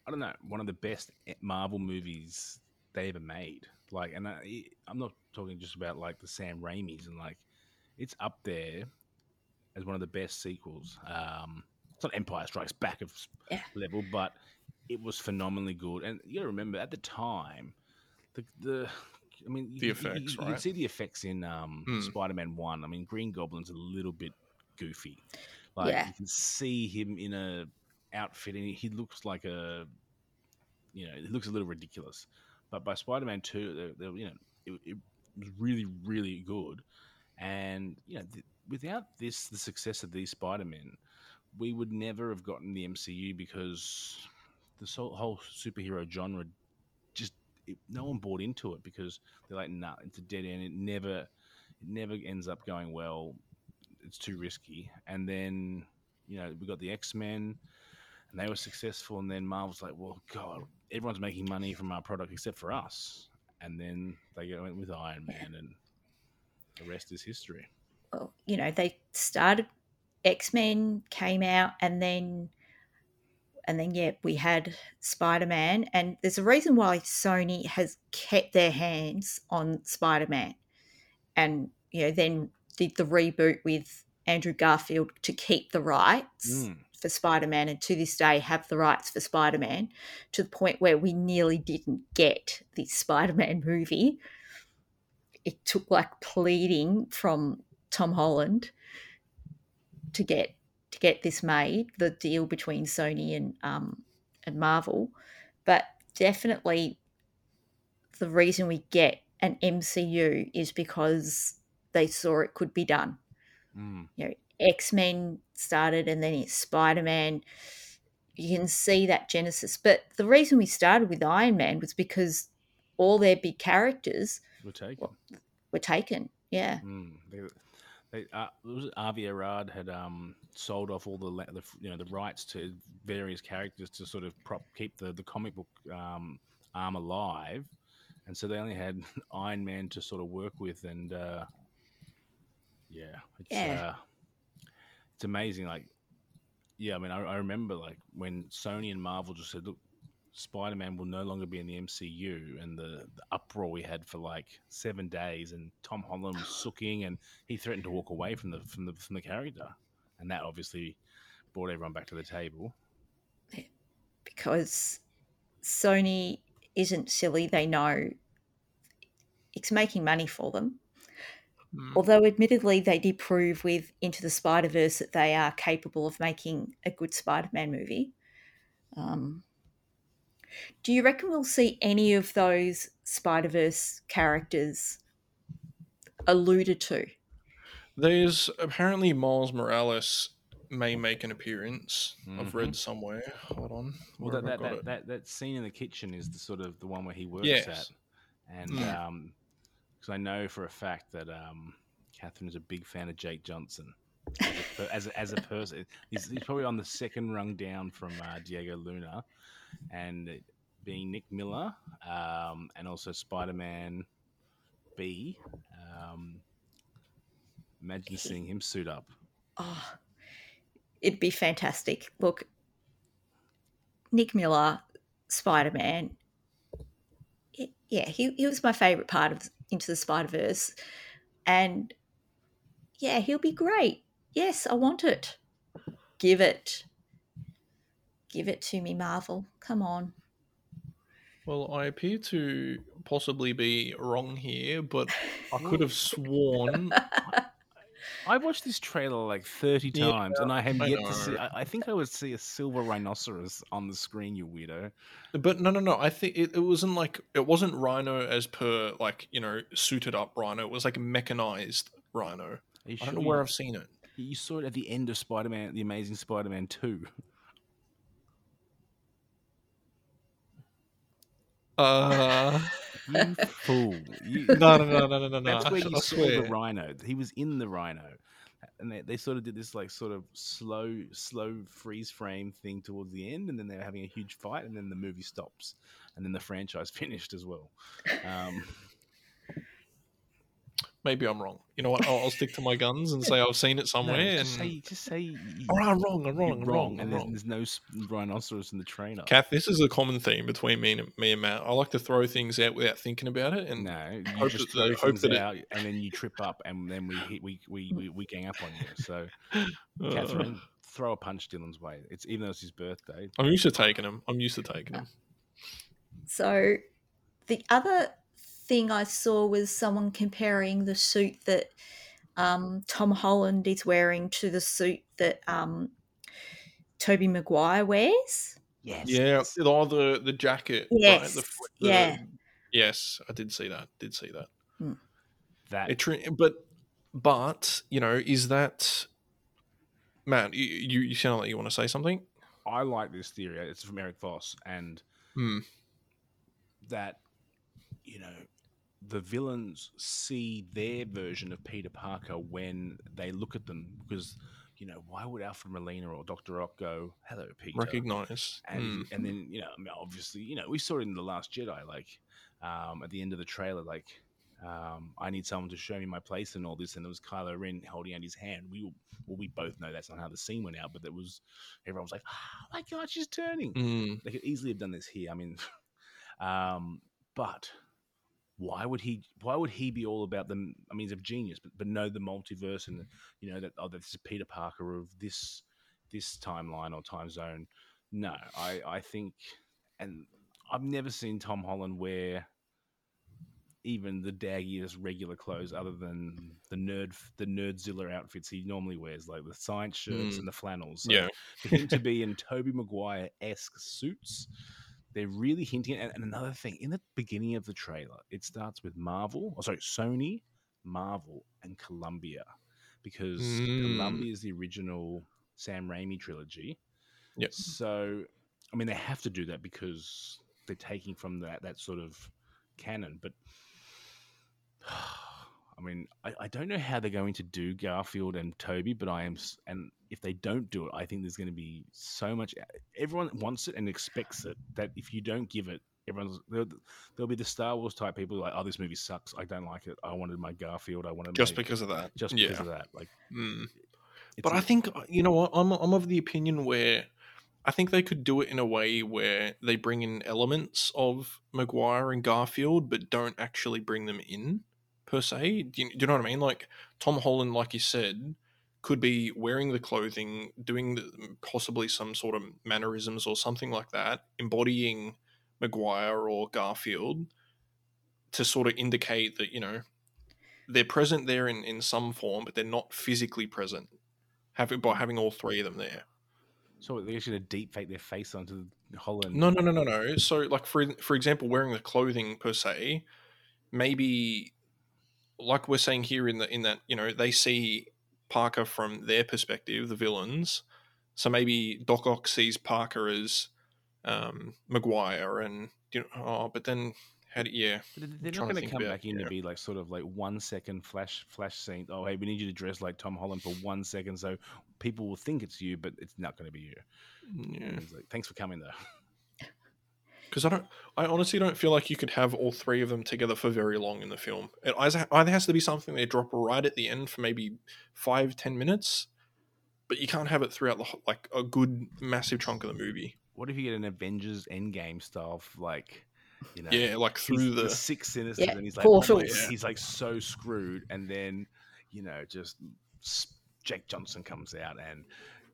I don't know, one of the best Marvel movies they ever made. Like, and I, I'm not talking just about like the Sam Raimi's and like, it's up there as one of the best sequels. Um, it's not Empire Strikes Back of Yeah. level, but it was phenomenally good. And you got to remember at the time, the the I mean, The you- effects, you, you, can right? see the effects in um, Hmm. Spider-Man One. I mean, Green Goblin's a little bit goofy. Like Yeah. you can see him in a outfit, and he, he looks like a, you know, he looks a little ridiculous. But by Spider-Man Two, they, they, you know, it, it was really, really good. And you know, th- without this, the success of these Spider-Men, we would never have gotten the MCU because the whole, whole superhero genre just it, no one bought into it because they're like, nah, it's a dead end. It never, it never ends up going well. It's too risky. And then you know we got the X Men, and they were successful. And then Marvel's like, well, God, everyone's making money from our product except for us. And then they went with Iron Man, and the rest is history. well, you know, they started X Men came out, and then and then yeah, we had Spider Man, and there's a reason why Sony has kept their hands on Spider Man, and you know, then did the reboot with Andrew Garfield to keep the rights Mm. for Spider Man, and to this day have the rights for Spider Man, to the point where we nearly didn't get the Spider Man movie. It took like pleading from Tom Holland to get to get this made, the deal between Sony and um, and Marvel, but definitely the reason we get an MCU is because they saw it could be done. Mm. You know, X Men started, and then it's Spider Man. You can see that genesis, but the reason we started with Iron Man was because all their big characters We'll take Well, were taken. Yeah, Mm, they, they, uh, was Avi Arad had um, sold off all the, the you know the rights to various characters to sort of prop keep the the comic book um, arm alive, and so they only had Iron Man to sort of work with, and uh, yeah, it's, Yeah. Uh, it's amazing. Like, yeah, I mean, I, I remember like when Sony and Marvel just said, look. Spider Man will no longer be in the MCU, and the, the uproar we had for like seven days, and Tom Holland was sooking, and he threatened to walk away from the from the from the character, and that obviously brought everyone back to the table. because Sony isn't silly. They know it's making money for them. Mm. Although, admittedly, they did prove with Into the Spider Verse that they are capable of making a good Spider Man movie. Um, do you reckon we'll see any of those Spider Verse characters alluded to? There's apparently Miles Morales may make an appearance. I've Mhm. read somewhere. Hold on. Well, that that, that, that that scene in the kitchen is the sort of the one where he works Yes. at, and Mm. um, because I know for a fact that um, Catherine is a big fan of Jake Johnson. As a, as a, as a person, he's, he's probably on the second rung down from uh, Diego Luna, and being Nick Miller, um, and also Spider Man B. Um, imagine seeing him suit up. Oh, it'd be fantastic. Look, Nick Miller, Spider Man. Yeah, he, he was my favorite part of Into the Spider Verse. And yeah, he'll be great. Yes, I want it. Give it. Give it to me, Marvel. Come on. Well, I appear to possibly be wrong here, but I could have sworn. I've watched this trailer like 30 Yeah, times and I have I yet to see. I, I think I would see a silver rhinoceros on the screen, you weirdo. But no, no, no. I think it, it wasn't like it wasn't Rhino as per like you know suited up Rhino. It was like mechanized Rhino. Are you I don't know where you, I've seen it. you saw it at the end of Spider Man, The Amazing Spider Man 2. Uh, You fool. You, no, no, no, no, no, no. That's where I, you I saw swear. the rhino. He was in the rhino. And they, they sort of did this like sort of slow, slow freeze frame thing towards the end, and then they're having a huge fight, and then the movie stops, and then the franchise finished as well. Um, Maybe I'm wrong. You know what? I'll, I'll stick to my guns and say I've seen it No, somewhere. just and say, just say you, all right, I'm wrong. I'm wrong. I'm wrong, wrong. and I'm there's, wrong. there's no s- rhinoceros in the trailer. Kath, this is a common theme between me and me and Matt. I like to throw things out without thinking about it, and no, you hope just that throw hope things that it- out, and then you trip up, and then we hit, we, we, we, we gang up on you. So, uh, Catherine, throw a punch Dylan's way. It's even though it's his birthday. I'm used to taking him. I'm used to taking him. So the other thing I saw was someone comparing the suit that um, Tom Holland is wearing to the suit that um, Tobey Maguire wears. Yes. Yeah, oh, the the jacket. Yes, Right? The, the- yeah. Yes, I did see that. Did see that. That It, but but you know, is that Matt? You you, you sound like you want to say something. I like this theory. It's from Erik Voss, and Hmm. that you know the villains see their version of Peter Parker when they look at them because you know why would Alfred Molina or Doctor Ock go hello Peter Recognize. and Hmm. and then you know I mean, obviously you know we saw it in the Last Jedi like um, at the end of the trailer like um, I need someone to show me my place and all this and it was Kylo Ren holding out his hand we well we both know that's not how the scene went out but it was everyone was like oh my god she's turning Hmm. they could easily have done this here. I mean, um, but why would he? Why would he be all about the I mean, he's a genius, but but know the multiverse and you know that oh, this is Peter Parker of this this timeline or time zone. No, I I think, and I've never seen Tom Holland wear even the daggiest regular clothes other than the nerd the nerdzilla outfits he normally wears like the science shirts Mm. and the flannels So Yeah. for him to be in Tobey Maguire esque suits. They're really hinting at and another thing in the beginning of the trailer, it starts with Marvel, or sorry, Sony, Marvel, and Columbia. Because Mm. Columbia is the original Sam Raimi trilogy. Yep. So I mean they have to do that because they're taking from that that sort of canon. But I mean, I, I don't know how they're going to do Garfield and Tobey, but I am, and if they don't do it, I think there's going to be so much. Everyone wants it and expects it. That if you don't give it, everyone's there'll, there'll be the Star Wars type people like, oh, this movie sucks. I don't like it. I wanted my Garfield. I wanted Just because of that. just yeah. because of that. Like, it's But I think uh, you know what I'm I'm of the opinion where I think they could do it in a way where they bring in elements of Maguire and Garfield, but don't actually bring them in per se. Do you, do you know what I mean? Like Tom Holland, like you said, could be wearing the clothing, doing the, possibly some sort of mannerisms or something like that, embodying Maguire or Garfield to sort of indicate that you know they're present there in, in some form, but they're not physically present. Having by having all three of them there. so they're actually going to deep fake their face onto Holland. No, no, no, no, no. So, like for for example, wearing the clothing per se, maybe like we're saying here in the in that you know they see Parker from their perspective, the villains. So maybe Doc Ock sees Parker as um, Maguire, and you know, oh, but then how do yeah, But they- they're not going to come about- back in yeah. to be like sort of like one second flash flash scene. Oh, hey, we need you to dress like Tom Holland for one second, so people will think it's you, but it's not going to be you. yeah. Like, thanks for coming though. because I don't. I honestly don't feel like you could have all three of them together for very long in the film. It either either has to be something they drop right at the end for maybe five ten minutes, but you can't have it throughout the like a good massive chunk of the movie. What if you get an Avengers Endgame style, f- like you know, Yeah, like through the, six sinisters, Yeah, and he's like, oh my- portals. he's like so screwed, and then you know, just s- Jake Johnson comes out and.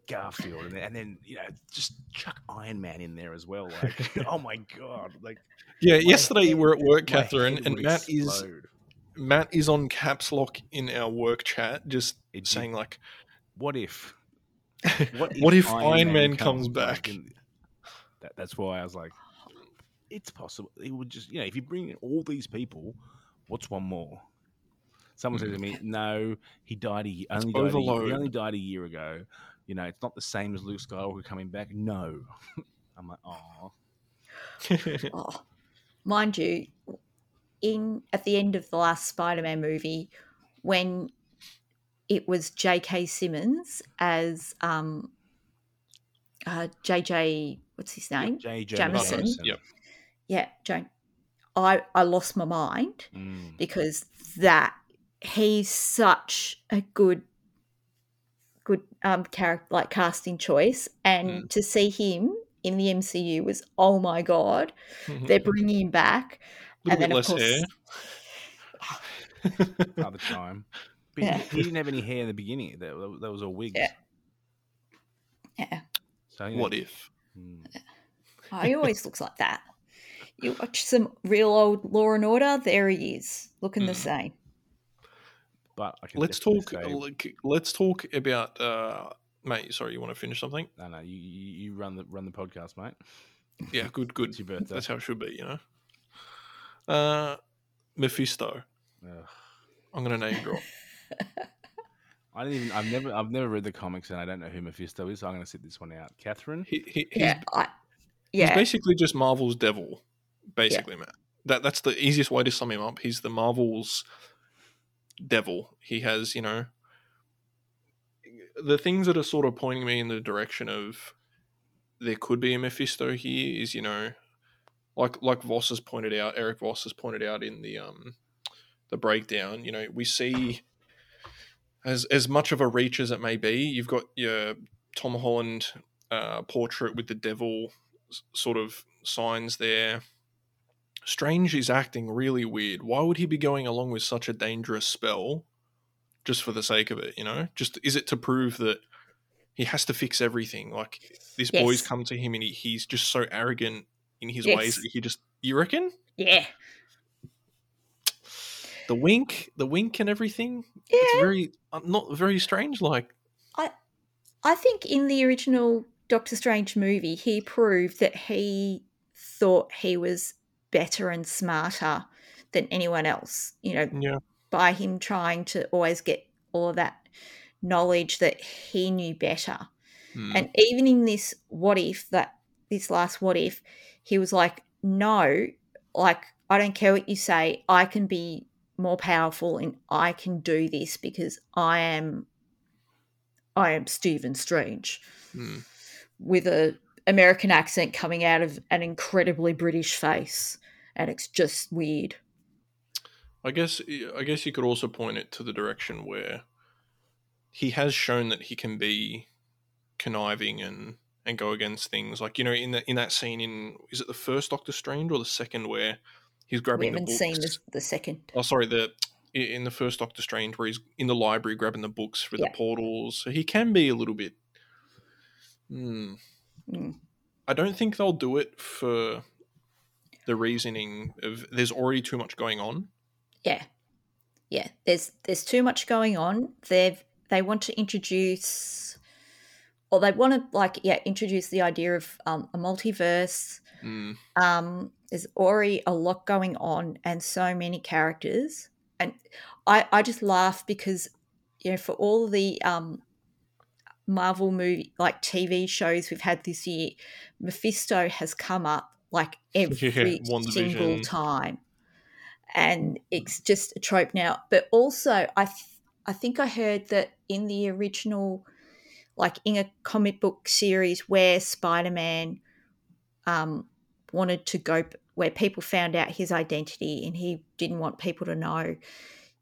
Garfield and then, and then you know just chuck Iron Man in there as well like oh my god like yeah. Yesterday we were at work, Catherine, and Matt is. Matt is on caps lock in our work chat, just It did- saying like, what if what if, Iron, Man, comes back? in- That, that's why I was like, it's possible. It would just, you know, if you bring in all these people, what's one more? Someone said to mm. me, "No, he died. A, only died a, he only died a year ago. You know, it's not the same as Luke Skywalker coming back. No." I'm like, oh, Oh, mind you, in at the end of the last Spider-Man movie, when it was J.K. Simmons as um, uh, J.J. What's his name? J. Jameson. Yep. Yeah, Jane. I I lost my mind Mm. because that he's such a good good um character like casting choice and Mm. to see him in the MCU was oh my god they're bringing him back a and little then bit of less hair. Other time. But Yeah. he, he didn't have any hair in the beginning. That, that was all wigs. Yeah. yeah So, you know, what if? mm. oh, he always looks like that you watch some real old Law and Order there he is looking the Mm. same But I can Let's talk. say- Let's talk about. Uh, mate, sorry, you want to finish something? No, no, you, you you run the run the podcast, mate. Yeah, good, good. It's your birthday. That's how it should be, you know. Uh, Mephisto. Ugh. I'm gonna name drop. I didn't even. I've never. I've never read the comics, and I don't know who Mephisto is. So I'm going to sit this one out. Catherine. He, he, he's, yeah I he's basically just Marvel's devil. Basically, man. That that's the easiest way to sum him up. He's the Marvel's devil. He has, you know, the things that are sort of pointing me in the direction of there could be a Mephisto here is, you know, like like Voss has pointed out, Erik Voss has pointed out in the um the breakdown, you know, we see as as much of a reach as it may be, you've got your Tom Holland uh, portrait with the devil sort of signs there. Strange is acting really weird. Why would he be going along with such a dangerous spell just for the sake of it, you know? Just is it to prove that he has to fix everything? Like these boys come to him and he, he's just so arrogant in his Yes. ways that he just you reckon? yeah The wink, the wink and everything. yeah It's very uh, not very strange like I I think in the original Doctor Strange movie, he proved that he thought he was better and smarter than anyone else, you know, yeah. by him trying to always get all of that knowledge that he knew better. Hmm. And even in this what if, that this last what if, he was like, no, like, I don't care what you say, I can be more powerful and I can do this because I am I am Stephen Strange Hmm. with a American accent coming out of an incredibly British face, and it's just weird. I guess I guess you could also point it to the direction where he has shown that he can be conniving and and go against things like you know in that in that scene in is it the first Doctor Strange or the second where he's grabbing the haven't books? seen the, the second. Oh, sorry, the in the first Doctor Strange where he's in the library grabbing the books for Yeah. the portals, so he can be a little bit. Hmm. Mm. I don't think they'll do it for the reasoning of there's already too much going on. Yeah, yeah. There's there's too much going on. They've they want to introduce, or they want to like yeah introduce the idea of um, a multiverse. Hmm. um, there's already a lot going on and so many characters and i i just laugh because you know for all the um marvel movie like tv shows we've had this year mephisto has come up like every single WandaVision. time and it's just a trope now but also i th- i think i heard that in the original like in a comic book series where spider-man um, wanted to go where people found out his identity and he didn't want people to know.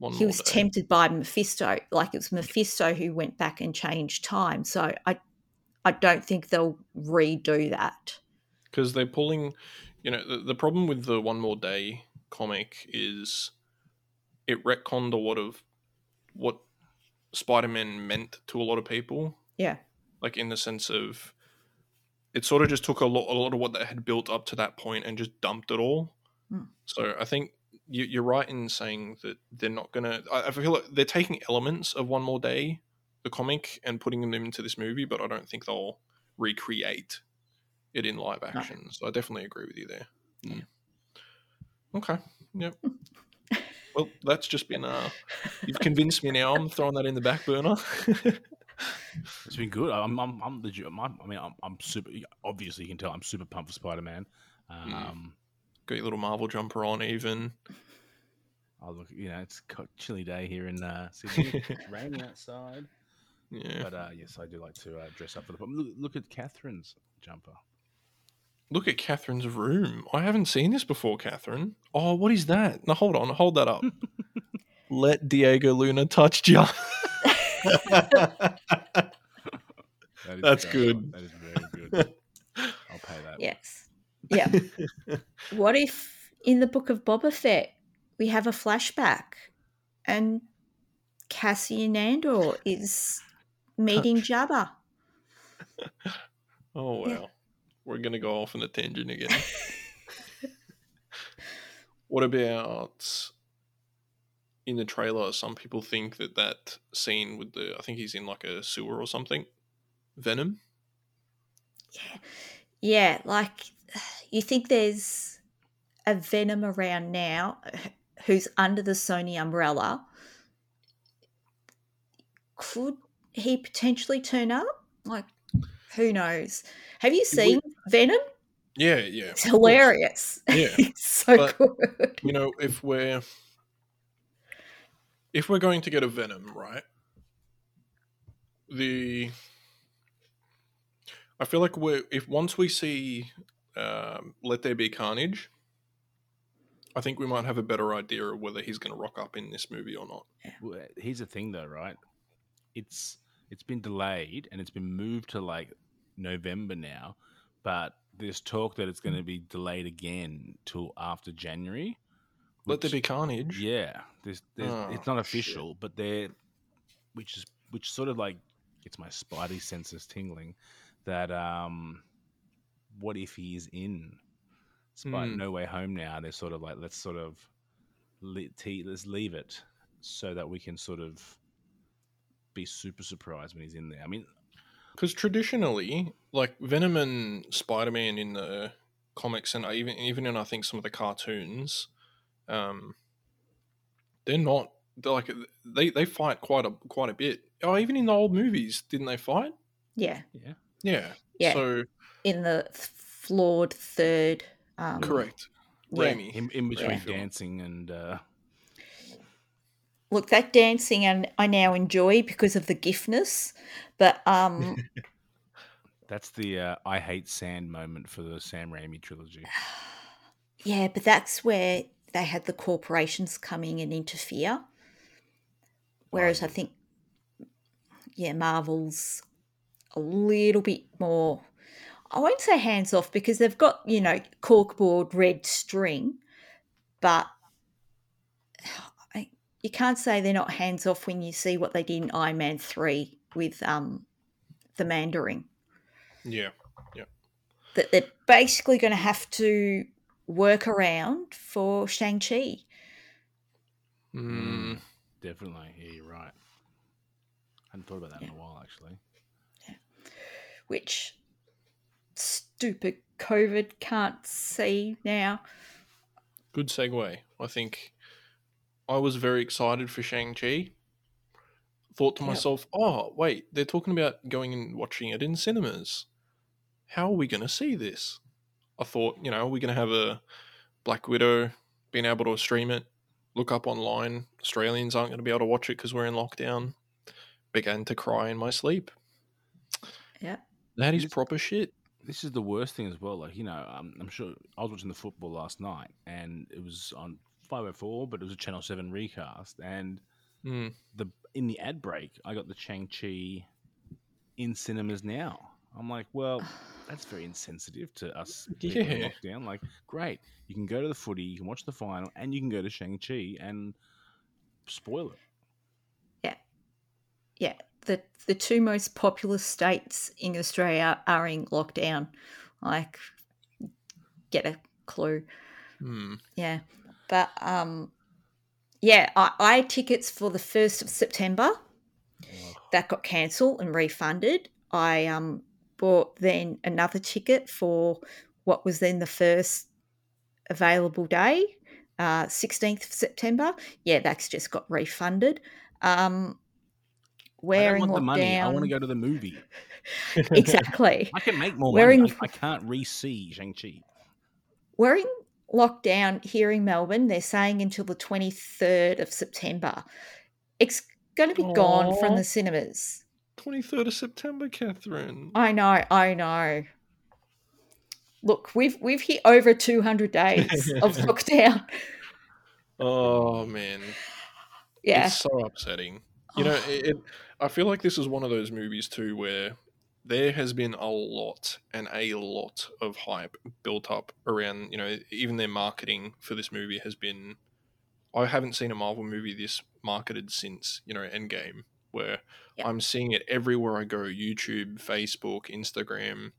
One he was day. tempted by Mephisto, like it was Mephisto who went back and changed time. So I, I don't think they'll redo that. because they're pulling you know the, the problem with the one more day comic is it retconned a lot of what spider-man meant to a lot of people Yeah, like in the sense of it sort of just took a lot, a lot of what they had built up to that point and just dumped it all Hmm. so i think you, you're right in saying that they're not gonna I, I feel like they're taking elements of one more day the comic and putting them into this movie but i don't think they'll recreate it in live action so i definitely agree with you there Mm. okay yep well that's just been uh you've convinced me now i'm throwing that in the back burner It's been good. I'm, I'm, I'm legit. I'm, I mean, I'm, I'm super. Obviously, you can tell I'm super pumped for Spider Man. Um, got your little marvel jumper on even I look, you know, it's a chilly day here in uh, Sydney. it's raining outside, yeah but uh, yes, I do like to uh, dress up for the. pub. Look, look at Catherine's jumper. Look at Catherine's room. I haven't seen this before, Catherine. Oh, what is that? No, hold on. Hold that up. Let Diego Luna touch you. That is That's so- good. That is very good. I'll pay that. Yes. Yeah. what if in the book of Boba Fett we have a flashback and Cassian Andor is meeting Jabba? Oh well. Yeah. We're gonna go off on a tangent again. what about in the trailer? Some people think that that scene with the I think he's in like a sewer or something. Venom. Yeah. Yeah, like you think there's a Venom around now who's under the Sony umbrella. Could he potentially turn up? Like, who knows? Have you seen Venom? Yeah, yeah. It's hilarious. Yeah, it's so but- good. You know, if we're if we're going to get a Venom, right? The I feel like we're if once we see um, Let There Be Carnage, I think we might have a better idea of whether he's going to rock up in this movie or not. Well, here's the thing, though, right? It's it's been delayed and it's been moved to like November now, but there's talk that it's going to be delayed again till after January. Let There Be Carnage. Yeah, there's, there's, Oh, it's not shit. official, but they're which is which sort of like it's my spidey senses tingling that um, what if he is in Spy Hmm. No Way Home now? They're sort of like let's sort of let's leave it so that we can sort of be super surprised when he's in there. I mean, Because traditionally, like Venom and Spider Man in the comics, and even even in I think some of the cartoons, um, they're not. They're like they they fight quite a quite a bit. Oh, even in the old movies, didn't they fight? Yeah, yeah, Yeah. Yeah. So in the flawed third. Um, correct. yeah. Raimi. in, in between Film. dancing and uh, Look, that dancing and I now enjoy because of the giftness, but um, that's the uh, I hate sand moment for the Sam Raimi trilogy. yeah, but that's where they had the corporations coming in and interfere. Whereas I think, yeah, Marvel's a little bit more. I won't say hands off because they've got you know corkboard red string, but I, you can't say they're not hands off when you see what they did in Iron Man three with um, the Mandarin. Yeah. Yeah. That they're basically going to have to work around for Shang Chi. Mm, Definitely, yeah, you're right. I hadn't thought about that in a while, actually. Which stupid COVID can't see now. good segue. I think I was very excited for Shang Chi. Thought to Yep. myself, "Oh, wait, they're talking about going and watching it in cinemas. How are we going to see this?" I thought, you know, we're going to have a Black Widow being able to stream it, look up online. Australians aren't going to be able to watch it because we're in lockdown. Began to cry in my sleep. Yeah. That is This- proper shit. This is the worst thing as well. Like, you know, um, I'm sure I was watching the football last night and it was on 504, but it was a Channel 7 recast. And Mm. the in the ad break, I got the Shang-Chi in cinemas now. I'm like, well, that's very insensitive to us people in Yeah. lockdown. Like, great. You can go to the footy, you can watch the final, and you can go to Shang-Chi and spoil it. Yeah, yeah, the the two most populous states in Australia are in lockdown. Like, get a clue. Mm. Yeah, but um, yeah, I, I had tickets for the first of September. Ugh. That got cancelled and refunded. I um bought then another ticket for what was then the first available day, uh, 16th of September. Yeah, that's just got refunded. Um, wearing don't want the money. I want to go to the movie. exactly. I can make more Wearing- money. I, I can't re-see Shang-Chi. We're lockdown here in Melbourne. They're saying until the 23rd of September. It's going to be gone from the cinemas. 23rd of September, Catherine. I know, I know. Look, we've we've hit over 200 days of lockdown. Oh man. Yeah. It's so upsetting. You know, Oh. it, it, I feel like this is one of those movies too where there has been a lot and a lot of hype built up around. You know, even their marketing for this movie has been. I haven't seen a Marvel movie this marketed since you know Endgame, where. I'm seeing it everywhere I go: YouTube, Facebook, Instagram.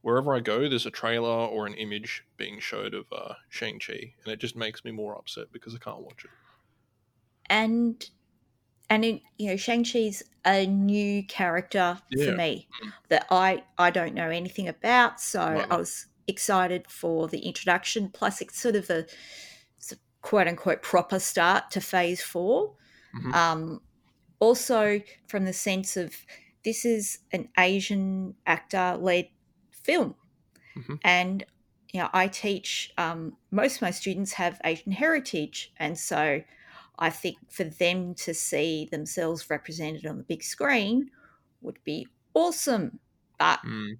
Wherever I go, there's a trailer or an image being showed of uh, Shang Chi, and it just makes me more upset because I can't watch it. and and in, you know shang-chi's a new character Yeah. for me that i i don't know anything about so i was excited for the introduction plus it's sort of a quote unquote proper start to phase 4 Mhm. um also from the sense of this is an asian actor led film Mhm. and you know i teach um, most of my students have asian heritage and so I think for them to see themselves represented on the big screen would be awesome. But Mm.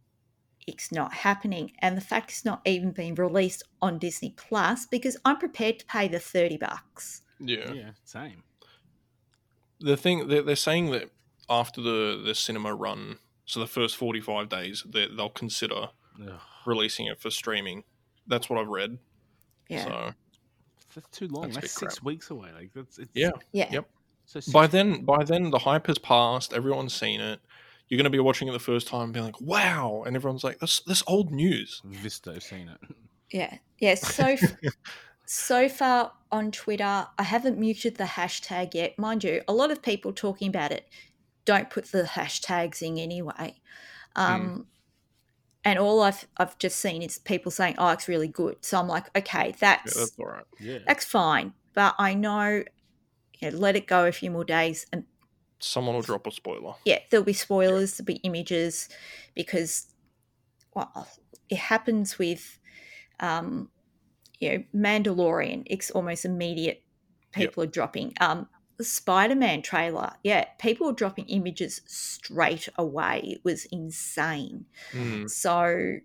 it's not happening. And the fact it's not even being released on Disney Plus because I'm prepared to pay the 30 bucks. Yeah. Yeah, same. the thing they're, they're saying that after the the cinema run, so the first forty five days, they, they'll consider Ugh, releasing it for streaming. That's what I've read. Yeah. So that's too long. That's That's, six crap. weeks away. Like that's it's, yeah, yeah. Yep. So six, by then, by then the hype has passed. Everyone's seen it. You're going to be watching it the first time, and being like, "Wow!" And everyone's like, "That's that's old news." Visto seen it. Yeah. Yeah. So, f- so far on Twitter, I haven't muted the hashtag yet. Mind you, a lot of people talking about it don't put the hashtags in anyway. Um, And all I've, I've just seen is people saying, oh, it's really good. So I'm like, okay, Yeah, that's that's all right. Yeah. that's fine. But I know, you know, let it go a few more days, and Someone will drop a spoiler. yeah, there'll be spoilers, there'll be images, because well, it happens with, um, you know, Mandalorian. It's almost immediate. Yep. People are dropping. Um, the Spider-Man trailer, yeah, people were dropping images straight away. It was insane. Mm. So,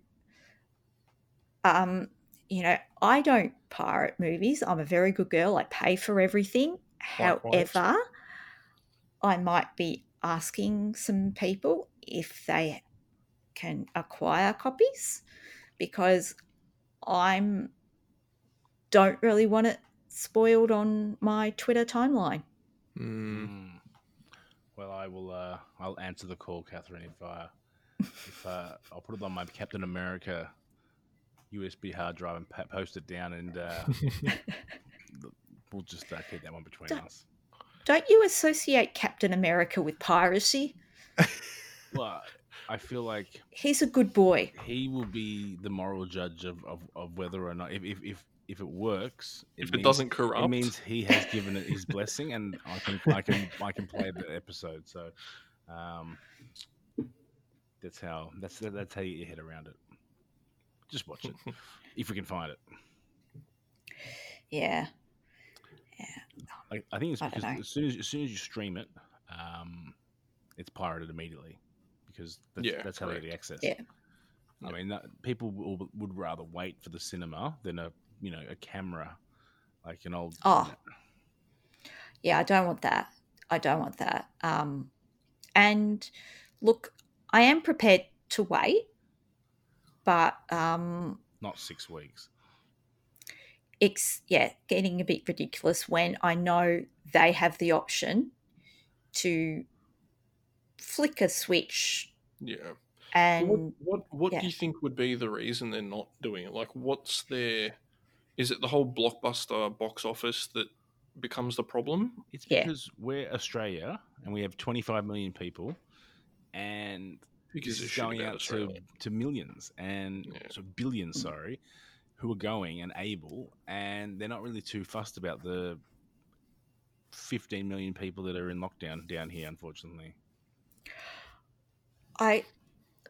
um, you know, I don't pirate movies. I'm a very good girl. I pay for everything. Likewise. However, I might be asking some people if they can acquire copies because I'm don't really want it spoiled on my Twitter timeline. Mm. Mm. Well, I will. Uh, I'll answer the call, Catherine. If uh, if uh, I'll put it on my Captain America USB hard drive and post it down, and uh, we'll just uh, keep that one between Don't- us. Don't you associate Captain America with piracy? Well, I feel like He's a good boy. he will be the moral judge of, of, of whether or not if if, if, if it works. if it means- doesn't corrupt, it means he has given it his blessing, and I can I can I can play the episode. So, um, that's how that's that's how you get your head around it. Just watch it if we can find it. Yeah. I, I think it's I because as soon as as soon as you stream it, um, it's pirated immediately because that's, Yeah, that's how they get the access. Yeah. I mean, that, people will, would rather wait for the cinema than a you know a camera, like an old. Oh. yeah, I don't want that. I don't want that. Um, and look, I am prepared to wait, but um, not six weeks. it's yeah, getting a bit ridiculous when I know they have the option to flick a switch yeah. and what what, what yeah. do you think would be the reason they're not doing it? Like, what's their? Is it the whole blockbuster box office that becomes the problem? It's Yeah. because we're Australia and we have 25 million people, and Who gives this a is shit going out to, Australia? to millions and Yeah. so billions, sorry, who are going and able, and they're not really too fussed about the 15 million people that are in lockdown down here, unfortunately. I,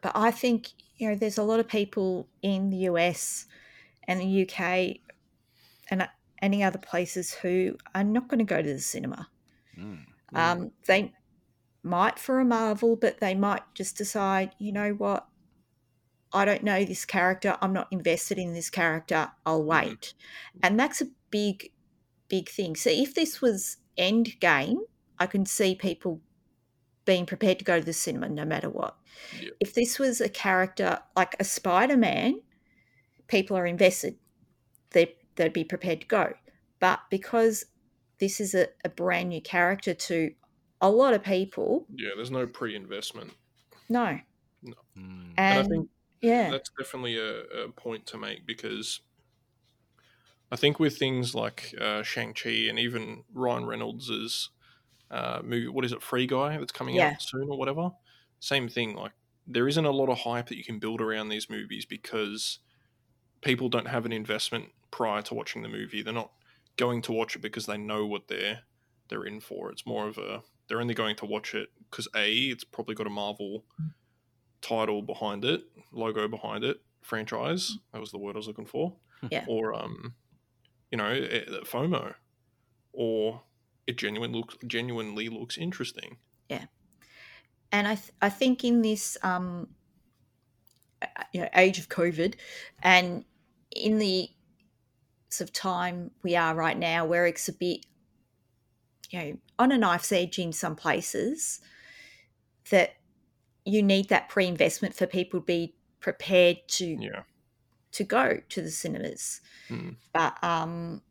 but I think you know there's a lot of people in the US and the UK and uh, any other places who are not going to go to the cinema. Mm. Um, they might for a Marvel, but they might just decide, you know what, I don't know this character. I'm not invested in this character. I'll wait, and that's a big, big thing. So if this was end game, I can see people being prepared to go to the cinema no matter what. Yep. If this was a character like a Spider Man, people are invested. They they'd be prepared to go. But because this is a, a brand new character to a lot of people, Yeah, there's no pre-investment. no. Mm. And I think yeah, that's definitely a, a point to make because I think with things like uh, Shang Chi and even Ryan Reynolds' uh, movie, what is it, Free Guy, that's coming Yeah. out soon or whatever. Same thing. Like there isn't a lot of hype that you can build around these movies because people don't have an investment prior to watching the movie. They're not going to watch it because they know what they're they're in for. It's more of a they're only going to watch it because a it's probably got a Marvel title behind it, logo behind it, franchise. That was the word I was looking for. Yeah. Or um, you know, FOMO, or it genuine looks genuinely looks interesting. Yeah, and I th- I think in this um, you know age of COVID, and in the of time we are right now, where it's a bit you know on a knife's edge in some places, that you need that pre-investment for people to be prepared to Yeah. to go to the cinemas. Mm. But um,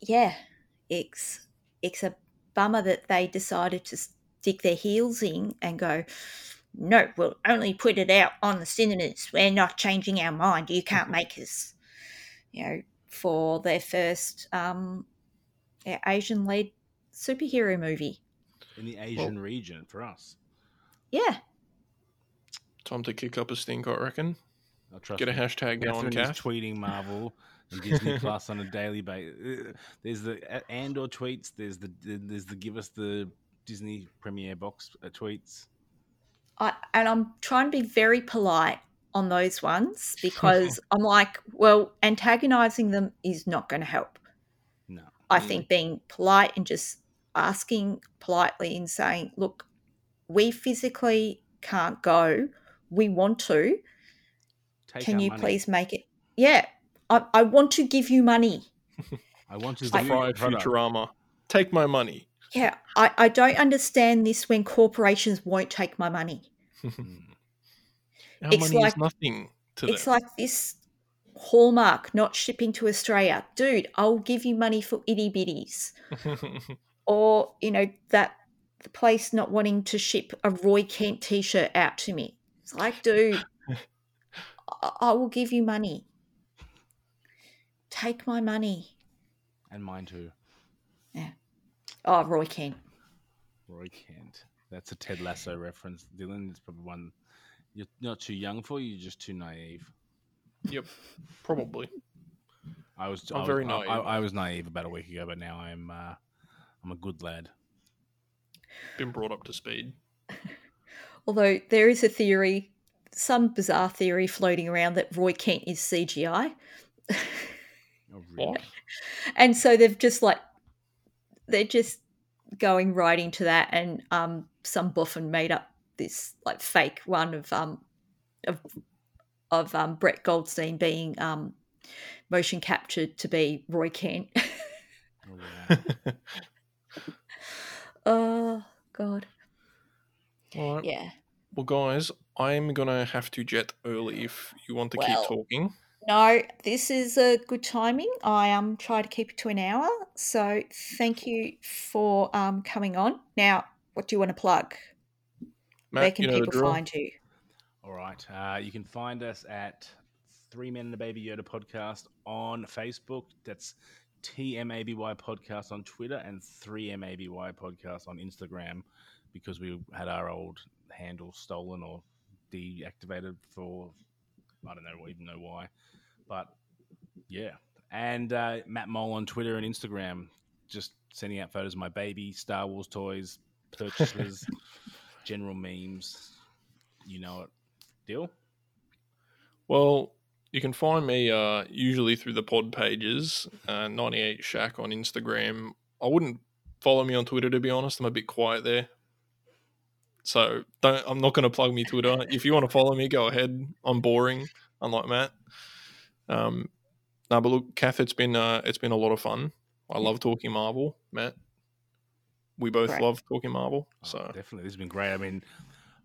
yeah, it's it's a bummer that they decided to stick their heels in and go. No, we'll only put it out on the cinemas. We're not changing our mind. You can't make us, you know, for their first um, Asian-led superhero movie. In the Asian region for us. Yeah, Time to kick up a stink, I reckon. I'll trust Get a me. hashtag going, Catherine is Kath. tweeting Marvel and Disney Plus on a daily basis. There's the uh, Andor tweets. There's the there's the give us the Disney premiere box uh, tweets. I, and I'm trying to be very polite on those ones because I'm like, well, antagonizing them is not going to help. No, I Mm. think being polite and just asking politely and saying, look, we physically can't go. We want to. take Can you money. please make it? Yeah, I, I want to give you money. I want to It's the do your fried product. Futurama. Take my money. Yeah, I, I don't understand this when corporations won't take my money. Our It's money like- is nothing to It's them. like this Hallmark not shipping to Australia. Dude, I'll give you money for itty bitties. or you know that the place not wanting to ship a Roy Kent T-shirt out to me. It's like, dude, I, I will give you money. Take my money. and mine too. Yeah. Oh, Roy Kent. Roy Kent. That's a Ted Lasso reference, Dylan. It's probably one you're not too young for. You're just too naive. yep, probably. I was. I'm I was, very naive. I, I was naive about a week ago, but now I'm. Uh, I'm a good lad. Been brought up to speed. Although there is a theory, some bizarre theory floating around that Roy Kent is CGI. Oh, really? What? and so they've just like they're just going right into that and um some buffin made up this like fake one of um of of um Brett Goldstein being um motion captured to be Roy Kent. Oh, oh god. All right. Yeah. Well, guys, I'm gonna have to jet early if you want to Well, keep talking. No, this is a good timing. I um try to keep it to an hour. So thank you for um coming on. Now, what do you want to plug? Where can you know people find you? All right. Uh, you can find us at Three Men and a Baby Yoda podcast on Facebook. That's TMABY podcast on Twitter and 3MABY podcast on Instagram because we had our old handle stolen or deactivated for, I don't know even know why. But yeah. And uh, Matt Mole on Twitter and Instagram, just sending out photos of my baby, Star Wars toys, purchases, general memes. You know it. Deal? Well, you can find me uh, usually through the pod pages, uh, 98 Shack on Instagram. I wouldn't follow me on Twitter to be honest. I'm a bit quiet there. So don't I'm not going to plug me Twitter. if you want to follow me, go ahead. I'm boring, unlike Matt. Um, no, but look, Kath, it's been uh, it's been a lot of fun. I love talking Marvel, Matt. We both Great. love talking Marvel. Oh, So definitely, this has been great. I mean,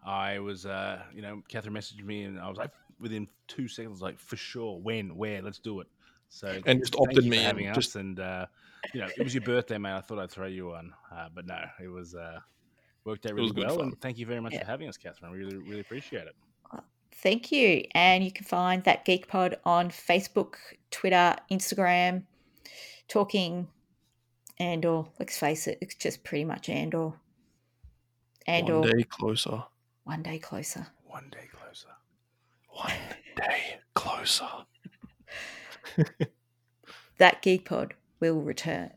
I was, uh, you know, Catherine messaged me, and I was like, within two seconds, like, for sure, when, where, let's do it. So And just opted me for in, having us, just- and uh, you know, it was your birthday, man. I thought I'd throw you one, uh, but no, it was uh, worked out really well. fun. And thank you very much Yeah. for having us, Catherine. We really, really appreciate it. Thank you. And you can find that Geek Pod on Facebook, Twitter, Instagram, talking Andor. Let's face it, it's just pretty much Andor. Andor, one day closer. one day closer. One day closer. One day closer. That Geek Pod will return.